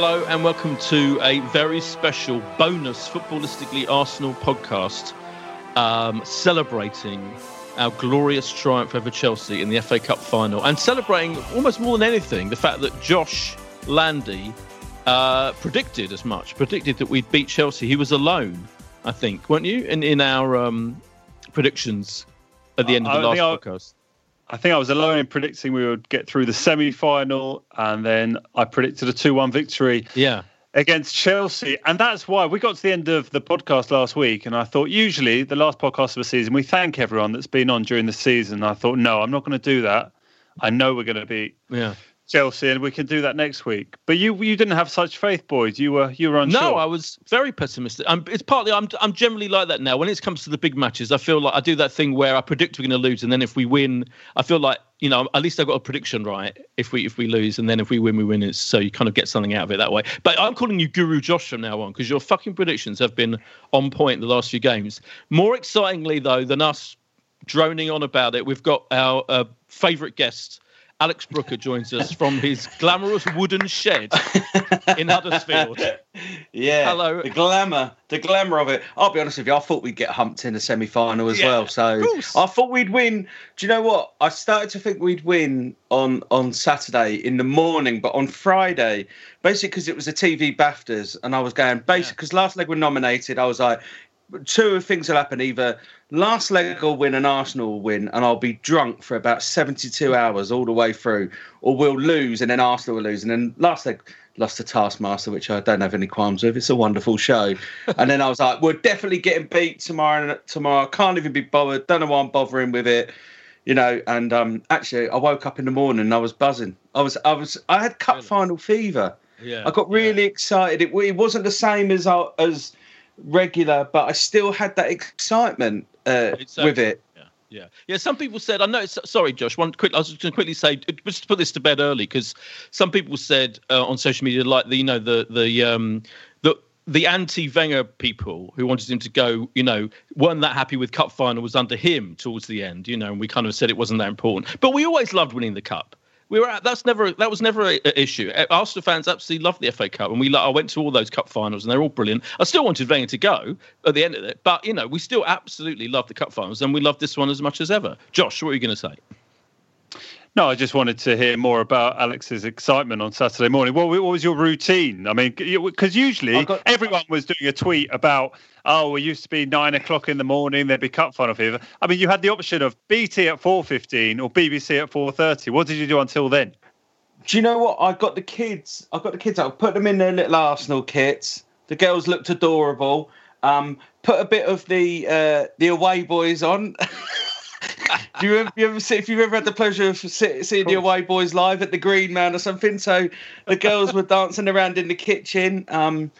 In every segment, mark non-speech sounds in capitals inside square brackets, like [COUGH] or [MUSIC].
Hello and welcome to a very special bonus footballistically Arsenal podcast um, celebrating our glorious triumph over Chelsea in the FA Cup final and celebrating almost more than anything the fact that Josh Landy uh, predicted as much, predicted that we'd beat Chelsea. He was alone, I think, weren't you, in, in our um, predictions at the end of the last podcast? I think I was alone in predicting we would get through the semi final, and then I predicted a 2 1 victory. Yeah. Against Chelsea. And that's why we got to the end of the podcast last week. And I thought, usually, the last podcast of the season, we thank everyone that's been on during the season. I thought, no, I'm not going to do that. I know we're going to beat yeah. Chelsea, and we can do that next week. But you you didn't have such faith, boys. You were you were unsure. No, I was very pessimistic. I'm, it's partly I'm I'm generally like that now. When it comes to the big matches, I feel like I do that thing where I predict we're going to lose, and then if we win, I feel like you know at least I got a prediction right. If we if we lose, and then if we win, we win. It's so you kind of get something out of it that way. But I'm calling you Guru Josh from now on because your fucking predictions have been on point the last few games. More excitingly though than us droning on about it, we've got our uh, favourite guest. Alex Brooker joins us from his glamorous wooden shed in Huddersfield. [LAUGHS] Yeah. Hello. The glamour, the glamour of it. I'll be honest with you, I thought we'd get humped in the semi final as Yeah, well. So of course. I thought we'd win. Do you know what? I started to think we'd win on on Saturday in the morning, but on Friday, basically because it was the TV BAFTAs, and I was going basically because last leg were nominated. I was like, two things will happen: either last leg will win and Arsenal will win, and I'll be drunk for about seventy-two hours all the way through, or we'll lose and then Arsenal will lose, and then last leg lost to Taskmaster, which I don't have any qualms with. It's a wonderful show. [LAUGHS] and then I was like, we're definitely getting beat tomorrow. And tomorrow, I can't even be bothered. Don't know why I'm bothering with it. You know, and um, actually, I woke up in the morning and I was buzzing. I was, I was, I had cup final fever. Yeah, I got really excited. It, it wasn't the same as I- as regular, but I still had that excitement uh, uh, with it. Yeah, yeah, yeah. Some people said, I know. Sorry, Josh. One quick. I was just going to quickly say, just to put this to bed early, because some people said uh, on social media, like the, you know, the the um the the anti-Wenger people who wanted him to go, you know, weren't that happy with cup final was under him towards the end, you know, and we kind of said it wasn't that important. But we always loved winning the cup. We were at, that's never that was never a, a issue. Uh, Arsenal fans absolutely loved the FA Cup, and we I went to all those cup finals, and they're all brilliant. I still wanted Wenger to go at the end of it, but you know, we still absolutely love the cup finals, and we love this one as much as ever. Josh, what are you going to say? No, I just wanted to hear more about Alex's excitement on Saturday morning. What, what was your routine? I mean, because usually got, everyone was doing a tweet about, oh, it used to be nine o'clock in the morning, there'd be cup final fever. I mean, you had the option of BT at four fifteen or BBC at four thirty. What did you do until then? Do you know what? I got the kids. I got the kids out. Put them in their little Arsenal kits. The girls looked adorable. Um, put a bit of the uh, the away boys on. [LAUGHS] Do you ever, you ever see, if you've ever had the pleasure of see, seeing the away boys live at the Green Man or something? So the girls were dancing around in the kitchen um,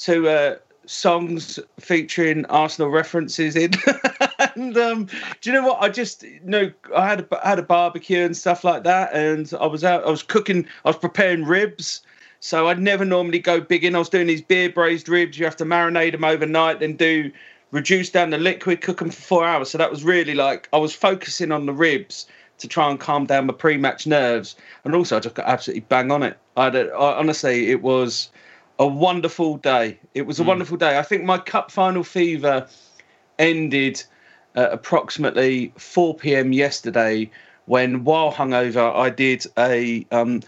to uh, songs featuring Arsenal references in. [LAUGHS] and um, do you know what? I just you know I had a, I had a barbecue and stuff like that, and I was out. I was cooking. I was preparing ribs. So I'd never normally go big in. I was doing these beer braised ribs. You have to marinate them overnight, then do reduce down the liquid, cook them for four hours. So that was really like I was focusing on the ribs to try and calm down my pre-match nerves, and also I just got absolutely bang on it. I, had a, I honestly, it was a wonderful day. It was a mm. wonderful day. I think my cup final fever ended at approximately 4 p.m. yesterday when, while hungover, I did a um,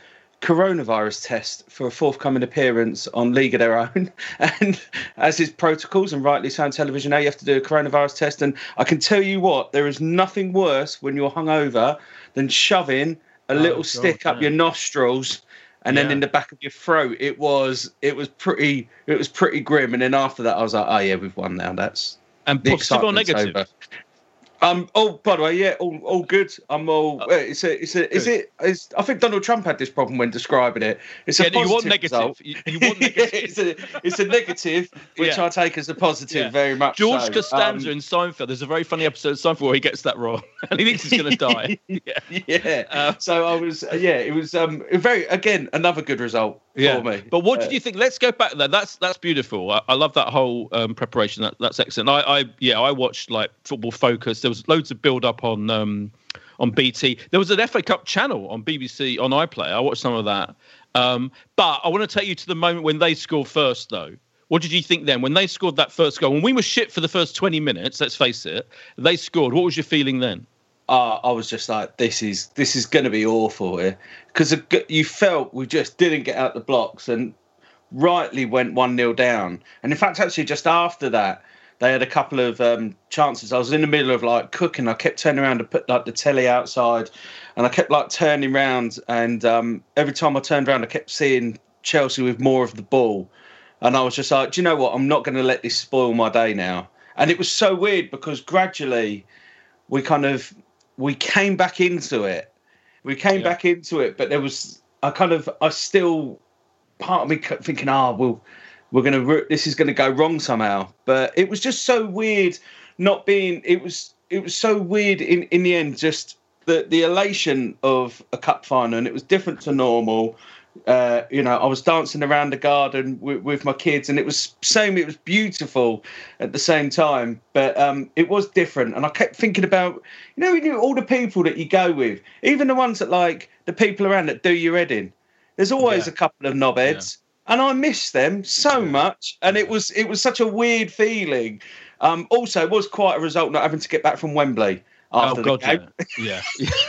coronavirus test for a forthcoming appearance on League of Their Own. [LAUGHS] And as is protocols and rightly so on television now, you have to do a coronavirus test. And I can tell you what, there is nothing worse when you're hungover than shoving a oh, little God, stick up your nostrils and yeah. then in the back of your throat. It was it was pretty it was pretty grim. And then after that, I was like, oh yeah, we've won now. That's and positive or negative. Over. Um. Oh, by the way, yeah, all, all good. I'm all. Uh, it's a. it's a, is it? Is, I think Donald Trump had this problem when describing it. It's yeah, a positive you want negative. You, you, want negative. [LAUGHS] it's a. It's a negative, which yeah. I take as a positive yeah. very much. George so. Costanza um, in Seinfeld. There's a very funny episode of Seinfeld where he gets that wrong [LAUGHS] and he thinks he's going [LAUGHS] to die. yeah. Yeah. Uh, so I was. Yeah. It was. Um. Very. Again, another good result yeah. for me. But what did you think? Let's go back there. That's that's beautiful. I, I love that whole um, preparation. That, that's excellent. I, I yeah. I watched like Football Focus. There was loads of build up on um, on BT. There was an FA Cup channel on BBC on iPlayer. I watched some of that. Um, but I want to take you to the moment when they scored first, though. What did you think then when they scored that first goal? When we were shit for the first 20 minutes, let's face it, they scored. What was your feeling then? Uh, I was just like, this is this is going to be awful here because you felt we just didn't get out the blocks and rightly went one 0 down. And in fact, actually, just after that, they had a couple of um, chances. I was in the middle of like cooking. I kept turning around to put like the telly outside, and I kept like turning around. And um, every time I turned around, I kept seeing Chelsea with more of the ball. And I was just like, do you know what? I'm not going to let this spoil my day now. And it was so weird because gradually we kind of we came back into it. We came yeah. back into it, but there was I kind of I still part of me thinking, ah, oh, well we're gonna this is gonna go wrong somehow. But it was just so weird not being. It was it was so weird in in the end. Just the the elation of a cup final, and it was different to normal. Uh, you know, I was dancing around the garden with, with, my kids, and it was same. It was beautiful at the same time, but um, it was different. And I kept thinking about, you know, you all the people that you go with, even the ones that like the people around that do your head in. There's always yeah. a couple of knobheads, and I miss them so much. And it was it was such a weird feeling. Um, also, it was quite a result not having to get back from Wembley after oh, God, the game. [LAUGHS] Yeah,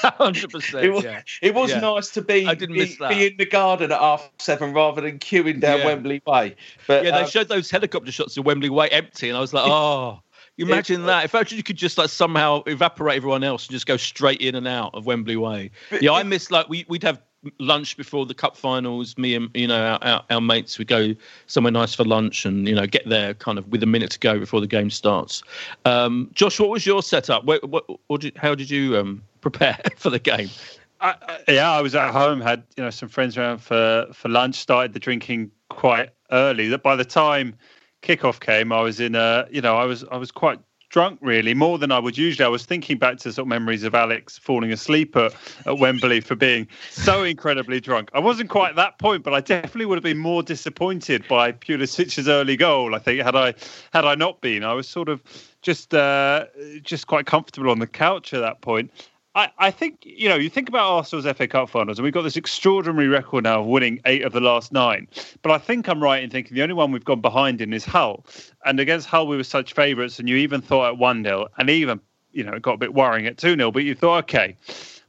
hundred percent. It was, yeah. it was yeah. nice to be, I didn't be, be in the garden at half seven rather than queuing down yeah. Wembley Way. But yeah, they um, showed those helicopter shots of Wembley Way empty, and I was like, oh. Imagine that if actually you could just like somehow evaporate everyone else and just go straight in and out of Wembley Way. Yeah, I miss like we we'd have lunch before the cup finals. Me and you know our, our, our, mates would go somewhere nice for lunch, and you know get there kind of with a minute to go before the game starts. Um, Josh, what was your setup? What, what, what did, how did you um, [LAUGHS] prepare for the game? I, yeah, I was at home. Had you know some friends around for for lunch. Started the drinking quite early. That by the time kickoff came, I was in a you know I was I was quite drunk really more than I would usually. I was thinking back to sort of memories of Alex falling asleep at, at Wembley for being so incredibly drunk. I wasn't quite that point, but I definitely would have been more disappointed by Pulisic's early goal. I think had I had I not been, I was sort of just uh, just quite comfortable on the couch at that point. I, I think you know you think about Arsenal's FA Cup finals, and we've got this extraordinary record now of winning eight of the last nine. But I think I'm right in thinking the only one we've gone behind in is Hull, and against Hull we were such favourites, and you even thought at one 0 and even you know it got a bit worrying at two 0 but you thought okay.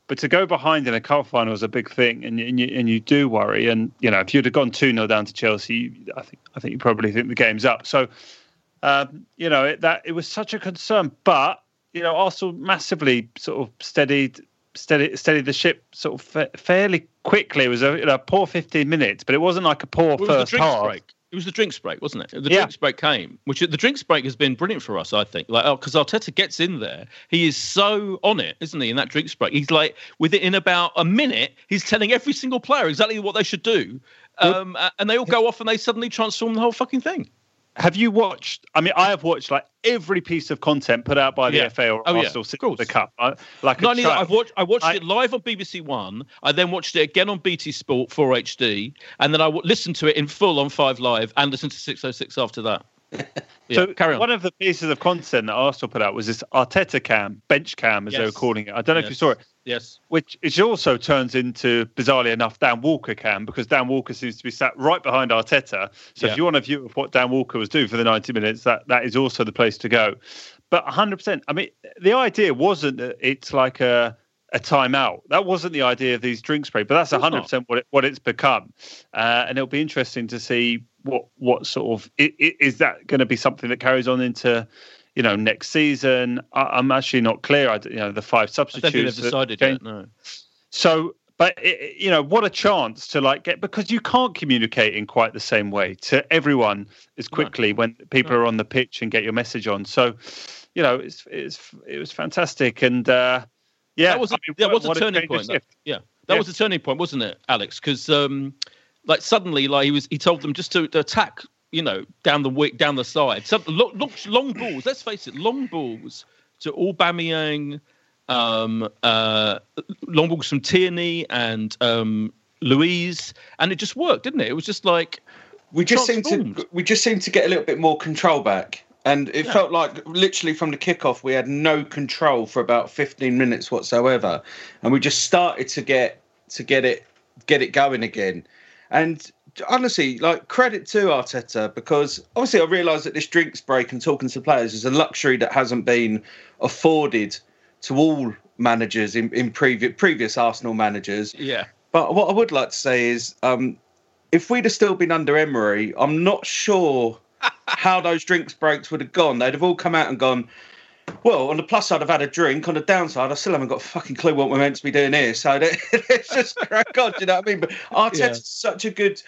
But to go behind in a cup final is a big thing, and and you, and you do worry. And you know, if you'd have gone two 0 down to Chelsea, I think I think you probably think the game's up. So, um, you know, it, that it was such a concern. But you know, Arsenal massively sort of steadied steady steadied the ship sort of fa- fairly quickly. It was a, you know, a poor 15 minutes, but it wasn't like a poor Well, it was first the drinks half. break. It was the drinks break, wasn't it? The Yeah. drinks break came, which the drinks break has been brilliant for us, I think. Like, because Arteta gets in there, he is so on it, isn't he? In that drinks break, he's like within in about a minute, he's telling every single player exactly what they should do, um, and they all go off and they suddenly transform the whole fucking thing. Have you watched? I mean, I have watched like every piece of content put out by the Yeah. FA or Oh, yeah, Arsenal since the cup. I, like Not only that. I've watched I watched I- it live on BBC One. I then watched it again on BT Sport 4 HD, and then I w- listened to it in full on Five Live, and listened to 606 after that. Yeah, so carry on. one of the pieces of content that Arsenal put out was this Arteta cam, bench cam, as they were calling it. I don't know if you saw it. Yes. Which it also turns into, bizarrely enough, Dan Walker cam because Dan Walker seems to be sat right behind Arteta. So Yeah. if you want a view of what Dan Walker was doing for the 90 minutes, that, that is also the place to go. But 100%, I mean, the idea wasn't that it's like a a timeout. That wasn't the idea of these drinks break, but that's Of course not. 100% what it, what it's become. Uh, and it'll be interesting to see what what sort of i i is that going to be something that carries on into you know next season. I, I'm actually not clear. I you know the five I substitutes. don't think they've decided yet. No. So, but it, you know, what a chance to like get because you can't communicate in quite the same way to everyone as quickly when people are on the pitch and get your message on. So, you know, it's it's it was fantastic and uh, yeah, that was a, I mean, that was a turning point. that- yeah, that Yeah. was a turning point, wasn't it, Alex? Because um, like suddenly, like he was, he told them just to, to attack, you know, down the wick, down the side. Some look, look, long balls. Let's face it, long balls to Aubameyang, um, uh, long balls from Tierney and um, Luiz, and it just worked, didn't it? It was just like we just seemed to we just seemed to get a little bit more control back and it felt like literally from the kickoff we had no control for about 15 minutes whatsoever and we just started to get to get it get it going again and honestly like credit to arteta because obviously i realize that this drinks break and talking to players is a luxury that hasn't been afforded to all managers in, in previous previous arsenal managers yeah. but what I would like to say is, um, if we'd have still been under Emery, I'm not sure [LAUGHS] how those drinks breaks would have gone. They'd have all come out and gone. Well, on the plus side, I've had a drink. On the downside, I still haven't got a fucking clue what we're meant to be doing here. So [LAUGHS] let's just crack on. Do you know what I mean? But Arteta's Yeah. such a good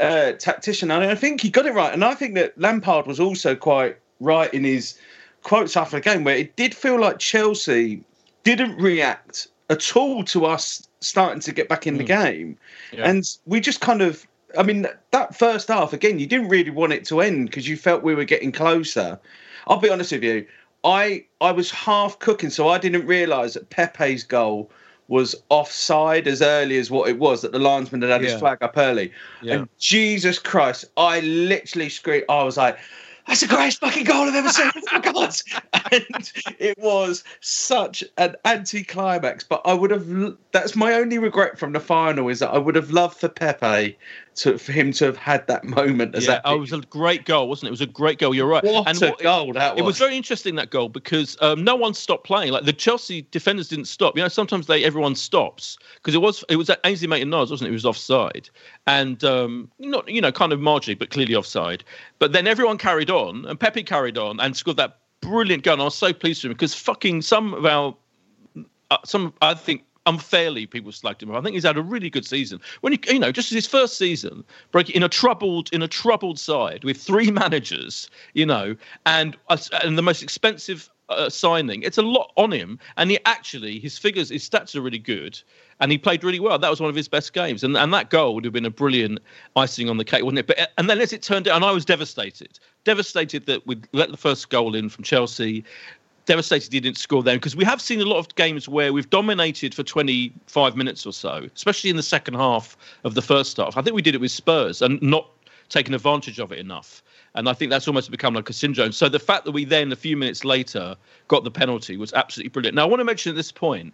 uh, tactician, and I think he got it right. And I think that Lampard was also quite right in his quotes after the game, where it did feel like Chelsea didn't react at all to us starting to get back in the game. Yeah. And we just kind of, I mean, that first half, again, you didn't really want it to end because you felt we were getting closer. I'll be honest with you, I, I was half cooking, so I didn't realise that Pepe's goal was offside as early as what it was, that the linesman had had his flag up early. Yeah. And Jesus Christ, I literally screamed, I was like, that's the greatest fucking goal I've ever seen. Oh my God. [LAUGHS] And it was such an anti-climax. But I would have. That's my only regret from the final is that I would have loved for Pepe to for him to have had that moment as Yeah, that. oh, it was a great goal, wasn't it? It was a great goal. You're right. what and a what- goal that was! It was very interesting that goal because um, no one stopped playing. Like the Chelsea defenders didn't stop. You know, sometimes they everyone stops because it was it was at Ainsley Maitland-Niles, wasn't it? It was offside, and um, not you know kind of marginally, but clearly offside. But then everyone carried on, and Pepe carried on and scored that brilliant goal. And I was so pleased with him because fucking some of our uh, some I think unfairly people slagged him off. I think he's had a really good season. When you you know just his first season, breaking in a troubled in a troubled side with three [LAUGHS] managers, you know, and and the most expensive uh, signing. It's a lot on him, and he actually his figures, his stats are really good, and he played really well. That was one of his best games, and and that goal would have been a brilliant icing on the cake, wouldn't it? But and then as it turned out, and I was devastated, devastated that we let the first goal in from Chelsea devastated he didn't score then because we have seen a lot of games where we've dominated for 25 minutes or so, especially in the second half of the first half. I think we did it with Spurs and not taken advantage of it enough. And I think that's almost become like a syndrome. So the fact that we then, a few minutes later, got the penalty was absolutely brilliant. Now, I want to mention at this point.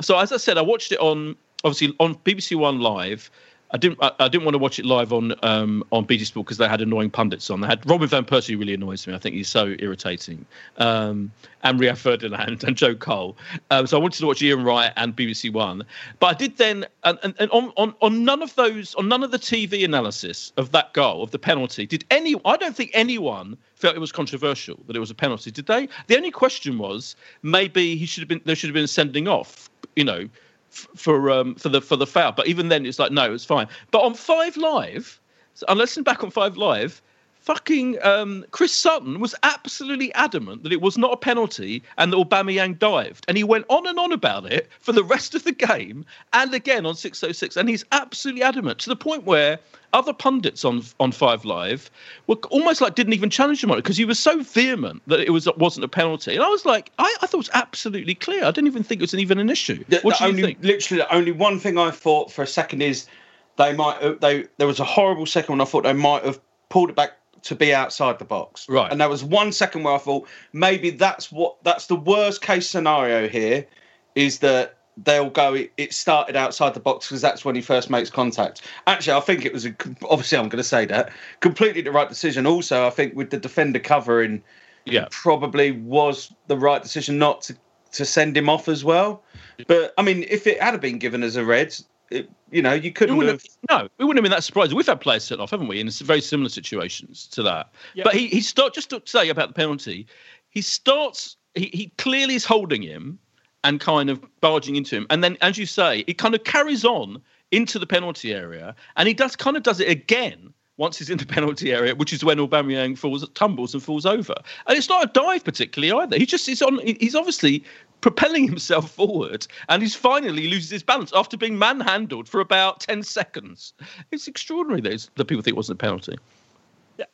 So, as I said, I watched it on obviously on BBC One Live. I didn't. I, I, didn't want to watch it live on um, on BT Sport because they had annoying pundits on. They had Robin van Persie really annoys me. I think he's so irritating. Um, and Ferdinand [LAUGHS] and Joe Cole. Um, so I wanted to watch Ian Wright and BBC One, but I did then. And, and, and on, on on none of those, on none of the TV analysis of that goal of the penalty, did any? I don't think anyone felt it was controversial that it was a penalty. Did they? The only question was maybe he should have been. There should have been sending off. You know for um, for the for the foul. But even then, it's like no, it's fine. But on Five Live, so I listened back on Five Live. Fucking um, Chris Sutton was absolutely adamant that it was not a penalty and that Aubameyang dived, and he went on and on about it for the rest of the game and again on 606, and he's absolutely adamant to the point where other pundits on on Five Live were almost like didn't even challenge him on it because he was so vehement that it was wasn't a penalty. And I was like, I, I thought it was absolutely clear. I didn't even think it was even an issue. The, what the do you only, think? Literally, the only one thing I thought for a second is they might they there was a horrible second when I thought they might have pulled it back to be outside the box. Right. And there was one second where I thought maybe that's what that's the worst case scenario here is that they'll go it started outside the box because that's when he first makes contact actually i think it was a, obviously i'm going to say that completely the right decision also i think with the defender covering yeah probably was the right decision not to to send him off as well but i mean if it had been given as a red it, you know you couldn't have, no we wouldn't have been that surprised we've had players sent off haven't we in very similar situations to that yeah. but he he start just to say about the penalty he starts he, he clearly is holding him and kind of barging into him. And then, as you say, it kind of carries on into the penalty area, and he does kind of does it again once he's in the [LAUGHS] penalty area, which is when Aubameyang falls, tumbles and falls over. And it's not a dive particularly either. He just is on. He's obviously propelling himself forward, and he's finally loses his balance after being manhandled for about ten seconds. It's extraordinary that, that people think it wasn't a penalty.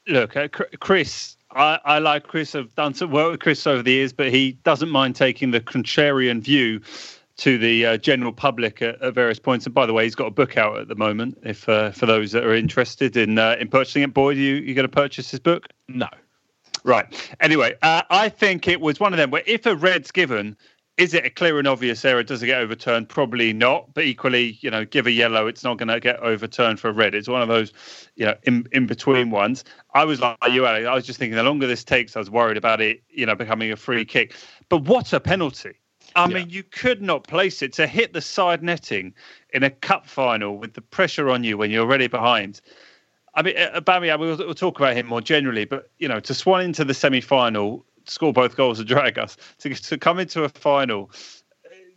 Look, uh, Chris I, I, like Chris. I've done some work with Chris over the years, but he doesn't mind taking the contrarian view to the uh, general public at, at, various points. And by the way, he's got a book out at the moment. If uh, for those that are interested in uh, in purchasing it, Boyd, you you going to purchase his book? No. Right. Anyway, uh, I think it was one of them where if a red's given, is it a clear and obvious error? Does it get overturned? Probably not. But equally, you know, give a yellow, it's not going to get overturned for a red. It's one of those, you know, in, in between ones. I was like you, Alex. I was just thinking the longer this takes, I was worried about it, you know, becoming a free kick. But what a penalty! I yeah. mean, you could not place it to hit the side netting in a cup final with the pressure on you when you're already behind. I mean, uh, Bamia, we'll, we'll talk about him more generally, but you know, to swan into the semi-final score both goals and drag us to to come into a final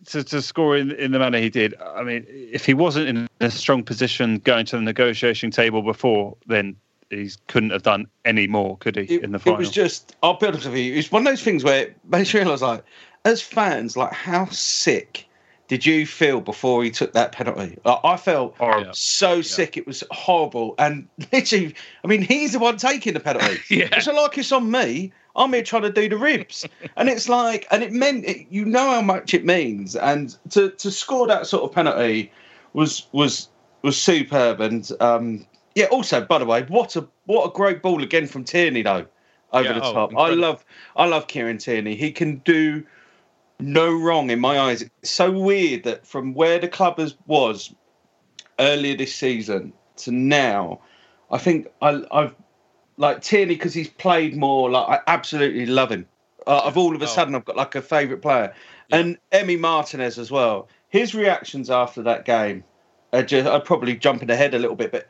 to, to score in, in the manner he did. I mean, if he wasn't in a strong position going to the negotiation table before, then he couldn't have done any more, could he? It, in the final, it was just. I'll be honest with you. It's one of those things where it makes you realise, like, as fans, like how sick did you feel before he took that penalty? Like, I felt horrible. so yeah. sick. It was horrible. And [LAUGHS] literally, I mean, he's the one taking the penalty. [LAUGHS] yeah. It's like it's on me. I'm here trying to do the ribs, [LAUGHS] and it's like, and it meant it, you know how much it means, and to to score that sort of penalty was was was superb, and um, yeah. Also, by the way, what a what a great ball again from Tierney though, over yeah, the oh, top. I love I love Kieran Tierney. He can do no wrong in my eyes. It's so weird that from where the club has, was earlier this season to now, I think I, I've like Tierney because he's played more. Like I absolutely love him. Uh, I've all of a oh. sudden I've got like a favourite player, yeah. and Emi Martinez as well. His reactions after that game are just. I'm probably jumping ahead a little bit, but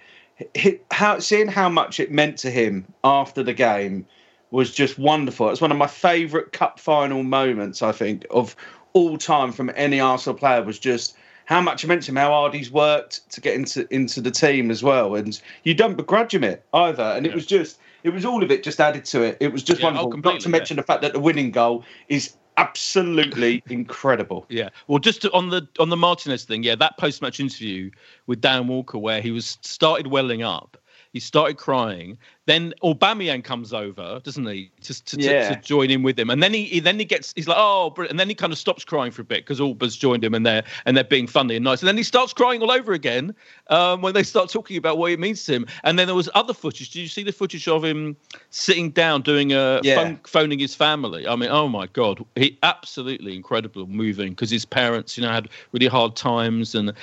he, how seeing how much it meant to him after the game was just wonderful. It's one of my favourite cup final moments. I think of all time from any Arsenal player was just how much meant to him, how hard he's worked to get into into the team as well. And you don't begrudge him it either. And yeah. it was just, it was all of it just added to it. It was just yeah, wonderful. Oh, Not to mention yeah. the fact that the winning goal is absolutely [LAUGHS] incredible. Yeah. Well, just to, on the on the Martinez thing, yeah, that post match interview with Dan Walker where he was started welling up he started crying. Then Aubameyang comes over, doesn't he, to, to, yeah. to, to join in with him. And then he, he, then he gets he's like, oh, and then he kind of stops crying for a bit because Auba's joined him and they're and they're being funny and nice. And then he starts crying all over again um, when they start talking about what it means to him. And then there was other footage. Did you see the footage of him sitting down doing a yeah. phone, phoning his family? I mean, oh my god, he absolutely incredible, moving because his parents, you know, had really hard times and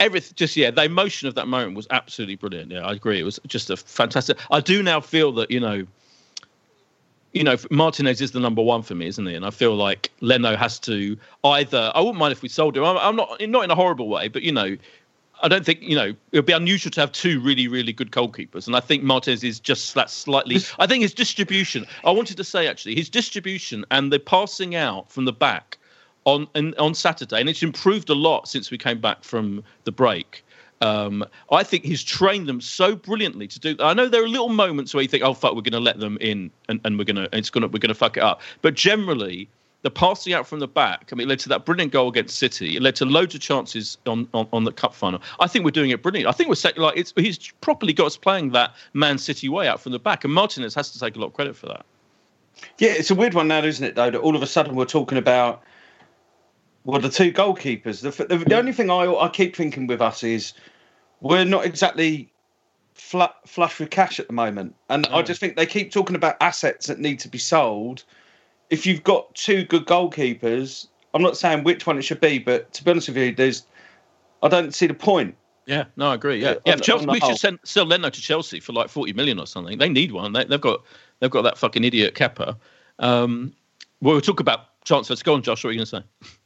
everything just yeah the emotion of that moment was absolutely brilliant yeah i agree it was just a fantastic i do now feel that you know you know martinez is the number one for me isn't he and i feel like leno has to either i wouldn't mind if we sold him i'm, I'm not not in a horrible way but you know I don't think you know it would be unusual to have two really, really good goalkeepers, and I think Martinez is just that slightly. I think his distribution. I wanted to say actually his distribution and the passing out from the back on on Saturday, and it's improved a lot since we came back from the break. Um, I think he's trained them so brilliantly to do. I know there are little moments where you think, "Oh fuck, we're going to let them in, and, and we're going to it's going to we're going to fuck it up." But generally, the passing out from the back, I mean, it led to that brilliant goal against City. It led to loads of chances on, on, on the cup final. I think we're doing it brilliant. I think we're like it's he's properly got us playing that Man City way out from the back, and Martinez has to take a lot of credit for that. Yeah, it's a weird one now, isn't it? Though that all of a sudden we're talking about well, the two goalkeepers. The, the, the only thing I, I keep thinking with us is we're not exactly fl- flush with cash at the moment, and I just think they keep talking about assets that need to be sold. If you've got two good goalkeepers, I'm not saying which one it should be, but to be honest with you, there's I don't see the point. Yeah, no, I agree. Yeah, yeah. Chelsea, we should send, sell Leno to Chelsea for like forty million or something. They need one. They, have got they've got that fucking idiot Kepa. Um, we'll talk about transfers. Go on, Josh. What are you going to say?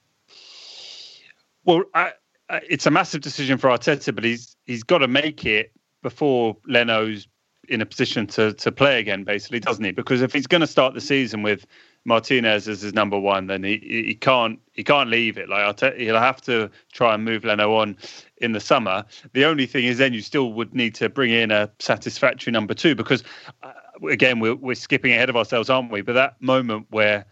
Well, I, I, it's a massive decision for Arteta, but he's he's got to make it before Leno's in a position to to play again, basically, doesn't he? Because if he's going to start the season with Martinez as his number one, then he he can't he can't leave it. Like Arteta, he'll have to try and move Leno on in the summer. The only thing is, then you still would need to bring in a satisfactory number two because, uh, again, we're we're skipping ahead of ourselves, aren't we? But that moment where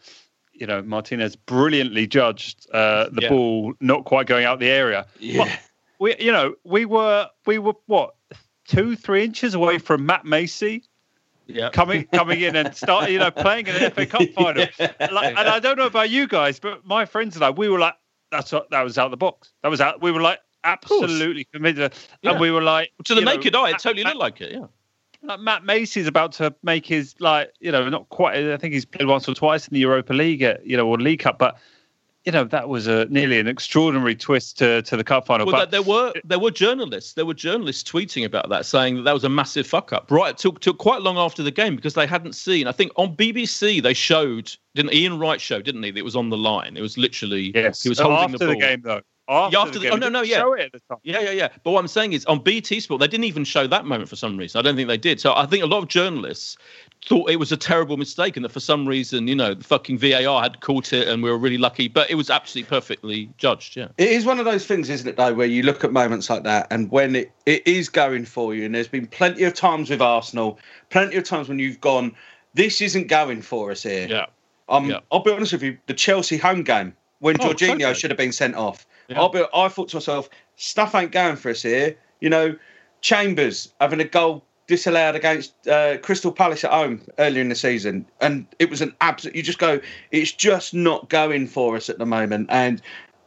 you know Martinez brilliantly judged uh, the yeah. ball not quite going out the area. Yeah. But we, you know, we were we were what two three inches away from Matt Macey. Yeah. Coming coming in and start, you know, playing in an FA Cup [LAUGHS] final. Yeah. Like, and I don't know about you guys, but my friends and I, we were like, that's what that was out of the box. That was out. We were like absolutely committed, and we were like to the naked know, eye, it totally looked like it. Yeah like Matt Macey's about to make his like you know not quite. I think he's played once or twice in the Europa League, at, you know, or League Cup, but you know that was a nearly an extraordinary twist to, to the cup final. Well, but there were there were journalists there were journalists tweeting about that, saying that that was a massive fuck up. Right, took took quite long after the game because they hadn't seen. I think on BBC they showed didn't Ian Wright show didn't he? It was on the line. It was literally yes. He was holding after the, ball. the game though. After, after the, the oh no no yeah. yeah yeah yeah. But what I'm saying is on BT Sport they didn't even show that moment for some reason. I don't think they did. So I think a lot of journalists thought it was a terrible mistake and that for some reason you know the fucking VAR had caught it and we were really lucky. But it was absolutely perfectly judged yeah. It is one of those things isn't it though where you look at moments like that and when it, it is going for you and there's been plenty of times with Arsenal plenty of times when you've gone this isn't going for us here. Yeah. Um yeah. I'll be honest with you the Chelsea home game when oh, Jorginho totally. should have been sent off yeah. I'll be, I thought to myself, stuff ain't going for us here. You know, Chambers having a goal disallowed against uh, Crystal Palace at home earlier in the season, and it was an absolute. You just go, it's just not going for us at the moment. And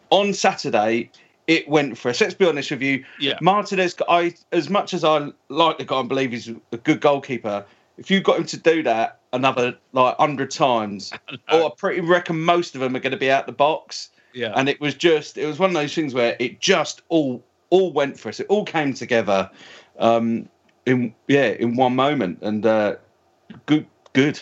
on Saturday, it went for us. Let's be honest with you. Yeah. Martinez, I as much as I like the guy and believe he's a good goalkeeper, if you got him to do that another like hundred times, [LAUGHS] or I pretty reckon most of them are going to be out the box. Yeah. And it was just it was one of those things where it just all all went for us. It all came together um in yeah, in one moment. And uh good good.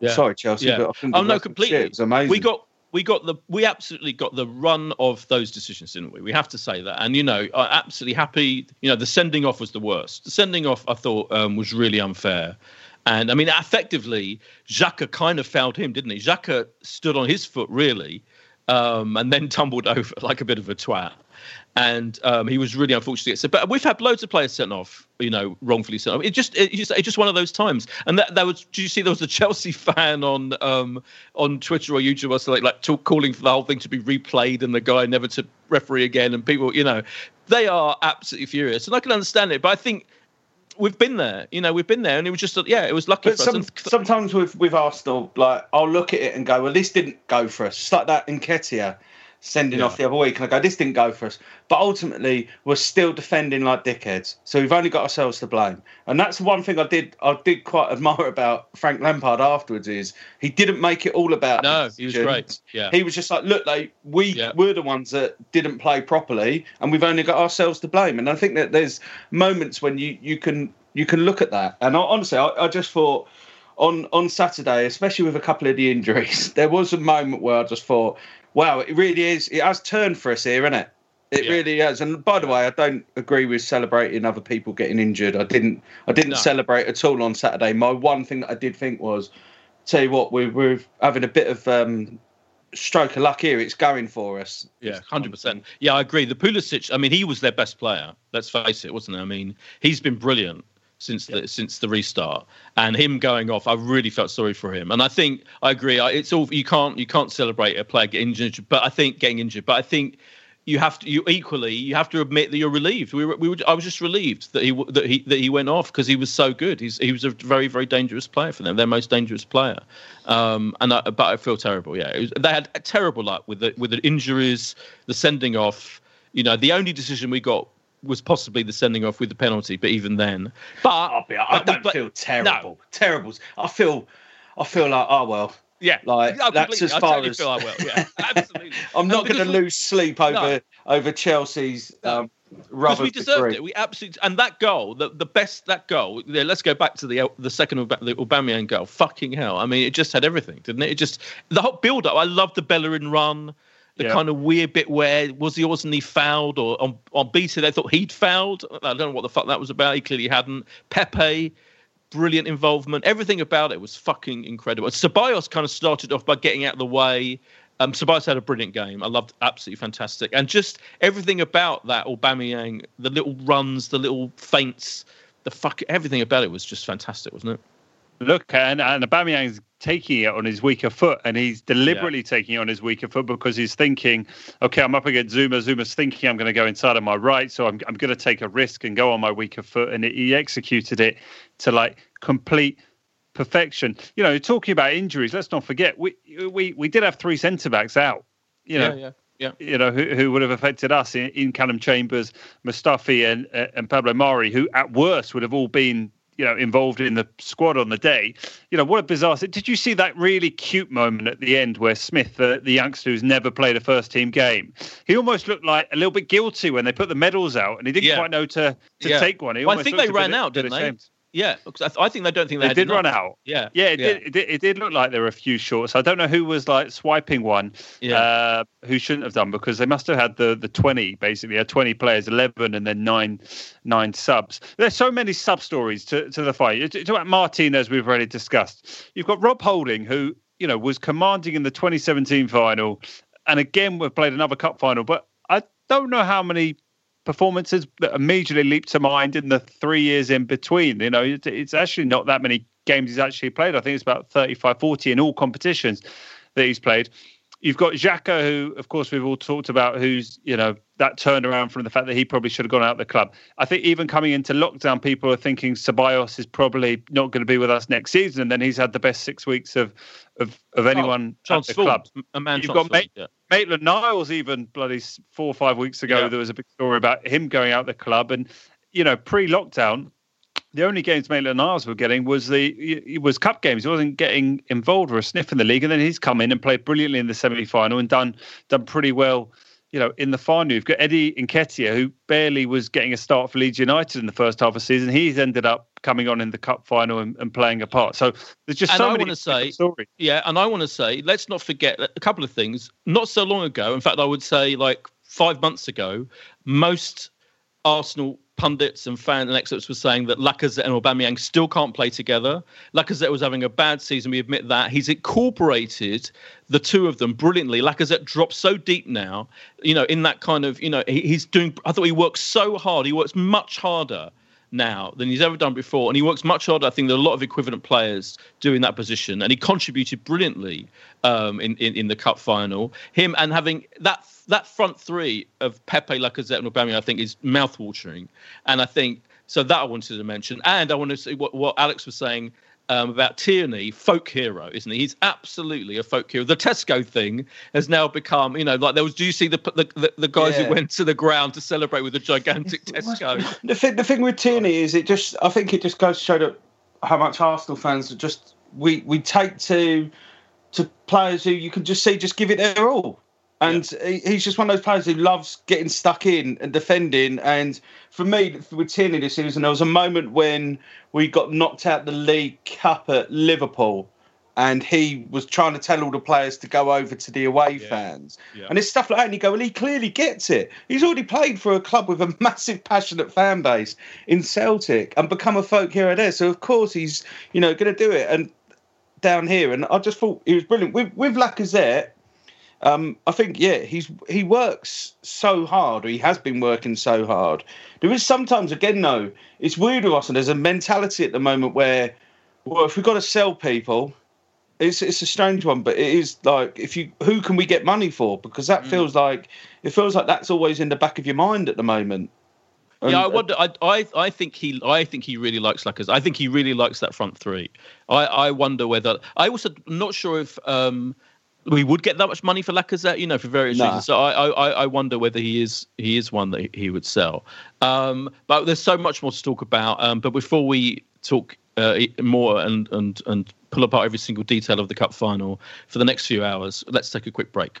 Yeah. Sorry, Chelsea. Yeah. oh no, completely. It was amazing. We got we got the we absolutely got the run of those decisions, didn't we? We have to say that. And you know, I'm absolutely happy. You know, the sending off was the worst. The sending off, I thought, um, was really unfair. And I mean, effectively, Xhaka kind of fouled him, didn't he? Xhaka stood on his foot, really, um, and then tumbled [LAUGHS] over like a bit of a twat. And um, he was really unfortunate. So, but we've had loads of players sent off, you know, wrongfully sent off. It just, it just, it's just one of those times. And that, that was. Did you see there was a [LAUGHS] Chelsea fan on um, on Twitter or YouTube or something like talk, calling for the whole thing to be replayed and the guy never to referee again. And people, you know, they are absolutely furious. And I can understand it, but I think we've been there. You know, we've been there, and it was just yeah, it was lucky. But some, sometimes with with Arsenal, like I'll look at it and go, well, this didn't go for us. It's like that Nketiah. Sending off the other week, and I go, this didn't go for us. But ultimately, we're still defending like dickheads. So we've only got ourselves to blame. And that's one thing I did I did quite admire about Frank Lampard afterwards is he didn't make it all about. No, he was great. Yeah, he was just like, look, like we yeah. we're the ones that didn't play properly, and we've only got ourselves to blame. And I think that there's moments when you you can you can look at that. And I, honestly, I, I just thought on on Saturday, especially with a couple of the injuries, [LAUGHS] there was a moment where I just thought, wow, it really is. It has turned for us here, isn't it? It yeah. really has. And by the way, I don't agree with celebrating other people getting injured. I didn't. I didn't no. celebrate at all on Saturday. My one thing that I did think was, tell you what, we're, we're having a bit of um, stroke of luck here. It's going for us. Yeah, hundred percent. Yeah, I agree. The Pulisic. I mean, he was their best player. Let's face it, wasn't it? I mean, he's been brilliant since the since the restart. And him going off i really felt sorry for him. And i think i agree it's all you can't you can't celebrate a player getting injured but i think getting injured but i think you have to you equally you have to admit that you're relieved. We were, we were i was just relieved that he that he that he went off because he was so good. He's he was a very very dangerous player for them. Their most dangerous player. Um and I, but i feel terrible yeah. Was, they had terrible luck with the with the injuries the sending off. You know the only decision we got was possibly the sending off with the penalty, but even then, but I, I don't but, feel terrible. No. Terrible. I feel, I feel like oh well. Yeah, like that's as far totally as I will. Yeah, [LAUGHS] absolutely. I'm not going to lose sleep over no. over Chelsea's. Um, because we deserved it. We absolutely and that goal, the, the best that goal. Yeah, let's go back to the the second the Aubameyang goal. Fucking hell! I mean, it just had everything, didn't it? It just the whole build up. I love the Bellerin run the yeah. kind of weird bit where was he wasn't he fouled or on on BT they thought he'd fouled. I don't know what the fuck that was about. He clearly hadn't. Pepe, brilliant involvement. Everything about it was fucking incredible. Ceballos kind of started off by getting out of the way. Um, Ceballos had a brilliant game. I loved, absolutely fantastic, and just everything about that Aubameyang, the little runs, the little feints, the fuck, everything about it was just fantastic, wasn't it? Look, and and Aubameyang's taking it on his weaker foot, and he's deliberately yeah. taking it on his weaker foot because he's thinking, okay, I'm up against Zouma Zouma's thinking I'm going to go inside on my right, so I'm I'm going to take a risk and go on my weaker foot, and he executed it to like complete perfection. You know, talking about injuries, let's not forget we we we did have three centre backs out. You know, yeah, yeah. Yeah. You know, who, who would have affected us in, in Calum Chambers, Mustafi, and and Pablo Mari, who at worst would have all been you know involved in the squad on the day. You know what a bizarre. Did you see that really cute moment at the end where Smith, the, the youngster who's never played a first team game, he almost looked like a little bit guilty when they put the medals out, and he didn't yeah. quite know to to yeah. take one. He well, I think they ran out, didn't they? Yeah, I think they don't think they, they did enough. run out. Yeah, yeah, it, yeah. Did, it, did, it did look like there were a few shorts. I don't know who was like swiping one, yeah. uh, who shouldn't have done because they must have had the the twenty basically, had twenty players, eleven, and then nine nine subs. There's so many sub stories to to the fight. To, to Martinez, we've already discussed. You've got Rob Holding, who you know was commanding in the 2017 final, and again we've played another cup final, but I don't know how many performances that immediately leap to mind in the three years in between. You know, it's actually not that many games he's actually played. I think it's about 35, 40 in all competitions that he's played. You've got Xhaka, who, of course, we've all talked about, who's, you know, that turnaround from the fact that he probably should have gone out of the club. I think even coming into lockdown, people are thinking Ceballos is probably not going to be with us next season. And then he's had the best six weeks of of, of oh, anyone oh, at the club. A man You've got yeah. Maitland Niles even bloody four or five weeks ago. Yeah. There was a big story about him going out the club, and you know, pre-lockdown, the only games Maitland Niles were getting was the it was cup games. He wasn't getting involved or a sniff in the league, and then he's come in and played brilliantly in the semi-final and done done pretty well you know, in the final, you've got Eddie Nketiah, who barely was getting a start for Leeds United in the first half of the season. He's ended up coming on in the cup final and, and playing a part. So there's just and so I many say, stories. Yeah, and I want to say, let's not forget a couple of things. Not so long ago, in fact, I would say like five months ago, most Arsenal pundits and fans and experts were saying that Lacazette and Aubameyang still can't play together. Lacazette was having a bad season. We admit that. He's incorporated the two of them brilliantly. Lacazette drops so deep now, you know, in that kind of, you know, he, he's doing, I thought he works so hard. He works much harder now than he's ever done before. And he works much harder, I think, than a lot of equivalent players do in that position. And he contributed brilliantly um, in, in, in the cup final. Him and having that that front three of Pepe, Lacazette, and Aubameyang, I think, is mouthwatering. And I think so. That I wanted to mention, and I want to say what, what Alex was saying. Um, about Tierney, folk hero, isn't he? He's absolutely a folk hero. The Tesco thing has now become, you know, like there was. Do you see the the, the, the guys Yeah. who went to the ground to celebrate with a gigantic [LAUGHS] Tesco? The thing, the thing with Tierney is it just I think it just goes to show that how much Arsenal fans are just we we take to to players who you can just see just give it their all. And he he's just one of those players who loves getting stuck in and defending. And for me, with Tierney this season, there was a moment when we got knocked out the League Cup at Liverpool, and he was trying to tell all the players to go over to the away fans. Yeah. And it's stuff like that. And you go, well, he clearly gets it. He's already played for a club with a [LAUGHS] massive, passionate fan base in Celtic and become a folk hero there. So, of course, he's, you know, going to do it. And down here, and I just thought he was brilliant. With, with Lacazette, um, I think, yeah, he's he works so hard, or he has been working so hard. There is sometimes, again, though, it's weird with us, and there's a mentality at the moment where, well, if we've got to sell people, it's it's a strange one, but it is like if you who can we get money for? Because that feels like it feels like that's always in the back of your mind at the moment. And- yeah, I wonder. I, I I think he I think he really likes Lacazette. I think he really likes that front three. I I wonder whether I also not sure if um we would get that much money for Lacazette. You know, for various Nah. reasons. So I, I I wonder whether he is he is one that he would sell. Um, but there's so much more to talk about. Um, but before we talk uh, more and and and pull apart every single detail of the cup final for the next few hours, let's take a quick break.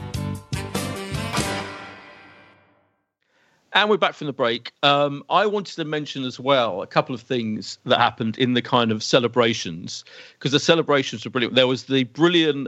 And we're back from the break. Um, I wanted to mention as well a couple of things that happened in the kind of celebrations because the celebrations were brilliant. There was the brilliant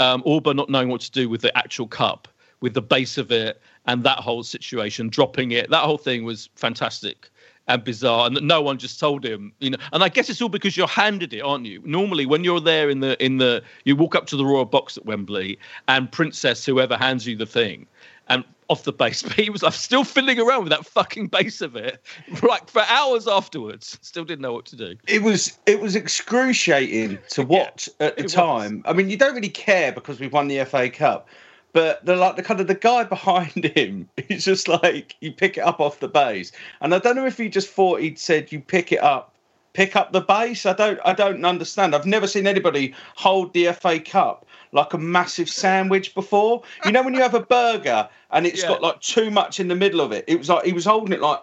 um, not knowing what to do with the actual cup, with the base of it, and that whole situation, dropping it. That whole thing was fantastic and bizarre, and that no one just told him. You know, and I guess it's all because you're handed it, aren't you? Normally, when you're there in the in the, you walk up to the royal box at Wembley, and Princess whoever hands you the thing and off the base. [LAUGHS] But he was like, still fiddling around with that fucking base of it, like for hours afterwards. Still didn't know what to do. it was it was excruciating to watch at the it was. time. I mean, you don't really care because we've won the FA Cup, but the like the kind of the guy [LAUGHS] behind him is just like you pick it up off the base, and I don't know if he just thought he'd said you pick it up. Pick up the base. I don't. I don't understand. I've never seen anybody hold the FA Cup like a massive sandwich before. You know when you have a burger and it's Yeah. got like too much in the middle of it. It was like he was holding it like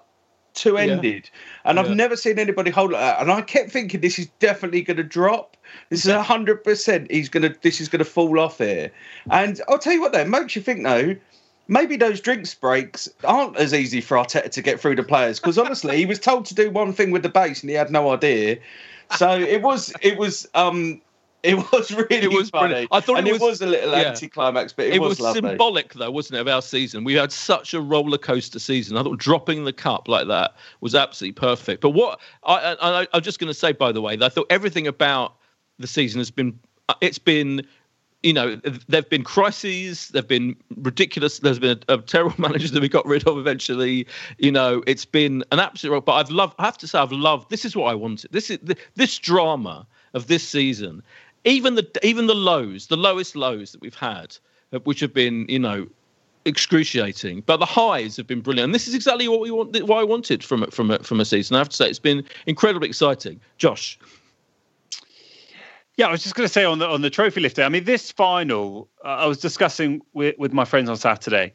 two ended. And I've never seen anybody hold it that. And I kept thinking this is definitely going to drop. This is a hundred percent. He's going to. This is going to fall off here. And I'll tell you what, though, makes you think though. Maybe those drinks breaks aren't as easy for Arteta to get through the players because honestly, he was told to do one thing with the base and he had no idea. So it was, it was, um, [LAUGHS] it was really It was funny. brilliant. I thought and it it was- was, a little yeah. anticlimax, but it, It, was, was, symbolic, though, wasn't it, of our season? We had such a roller coaster season. I thought dropping the cup like that was absolutely perfect. But what I, I, I, I'm just going to say, by the way, that I thought everything about the season has been, uh, it's been you know, there've been crises, there've been ridiculous. There's been a, a terrible [LAUGHS] manager that we got rid of eventually. You know, it's been an absolute. But I've loved. I have to say, I've loved. This is what I wanted. This is this drama of this season. Even the even the lows, the lowest lows that we've had, uh, which have been, you know, excruciating. But the highs have been brilliant. And this is exactly what we want. What I wanted from it from a, from a season. I have to say, it's been incredibly exciting. Josh. Yeah, I was just going to say on the on the trophy lifter. I mean, this final, uh, I was discussing with, with my friends on Saturday.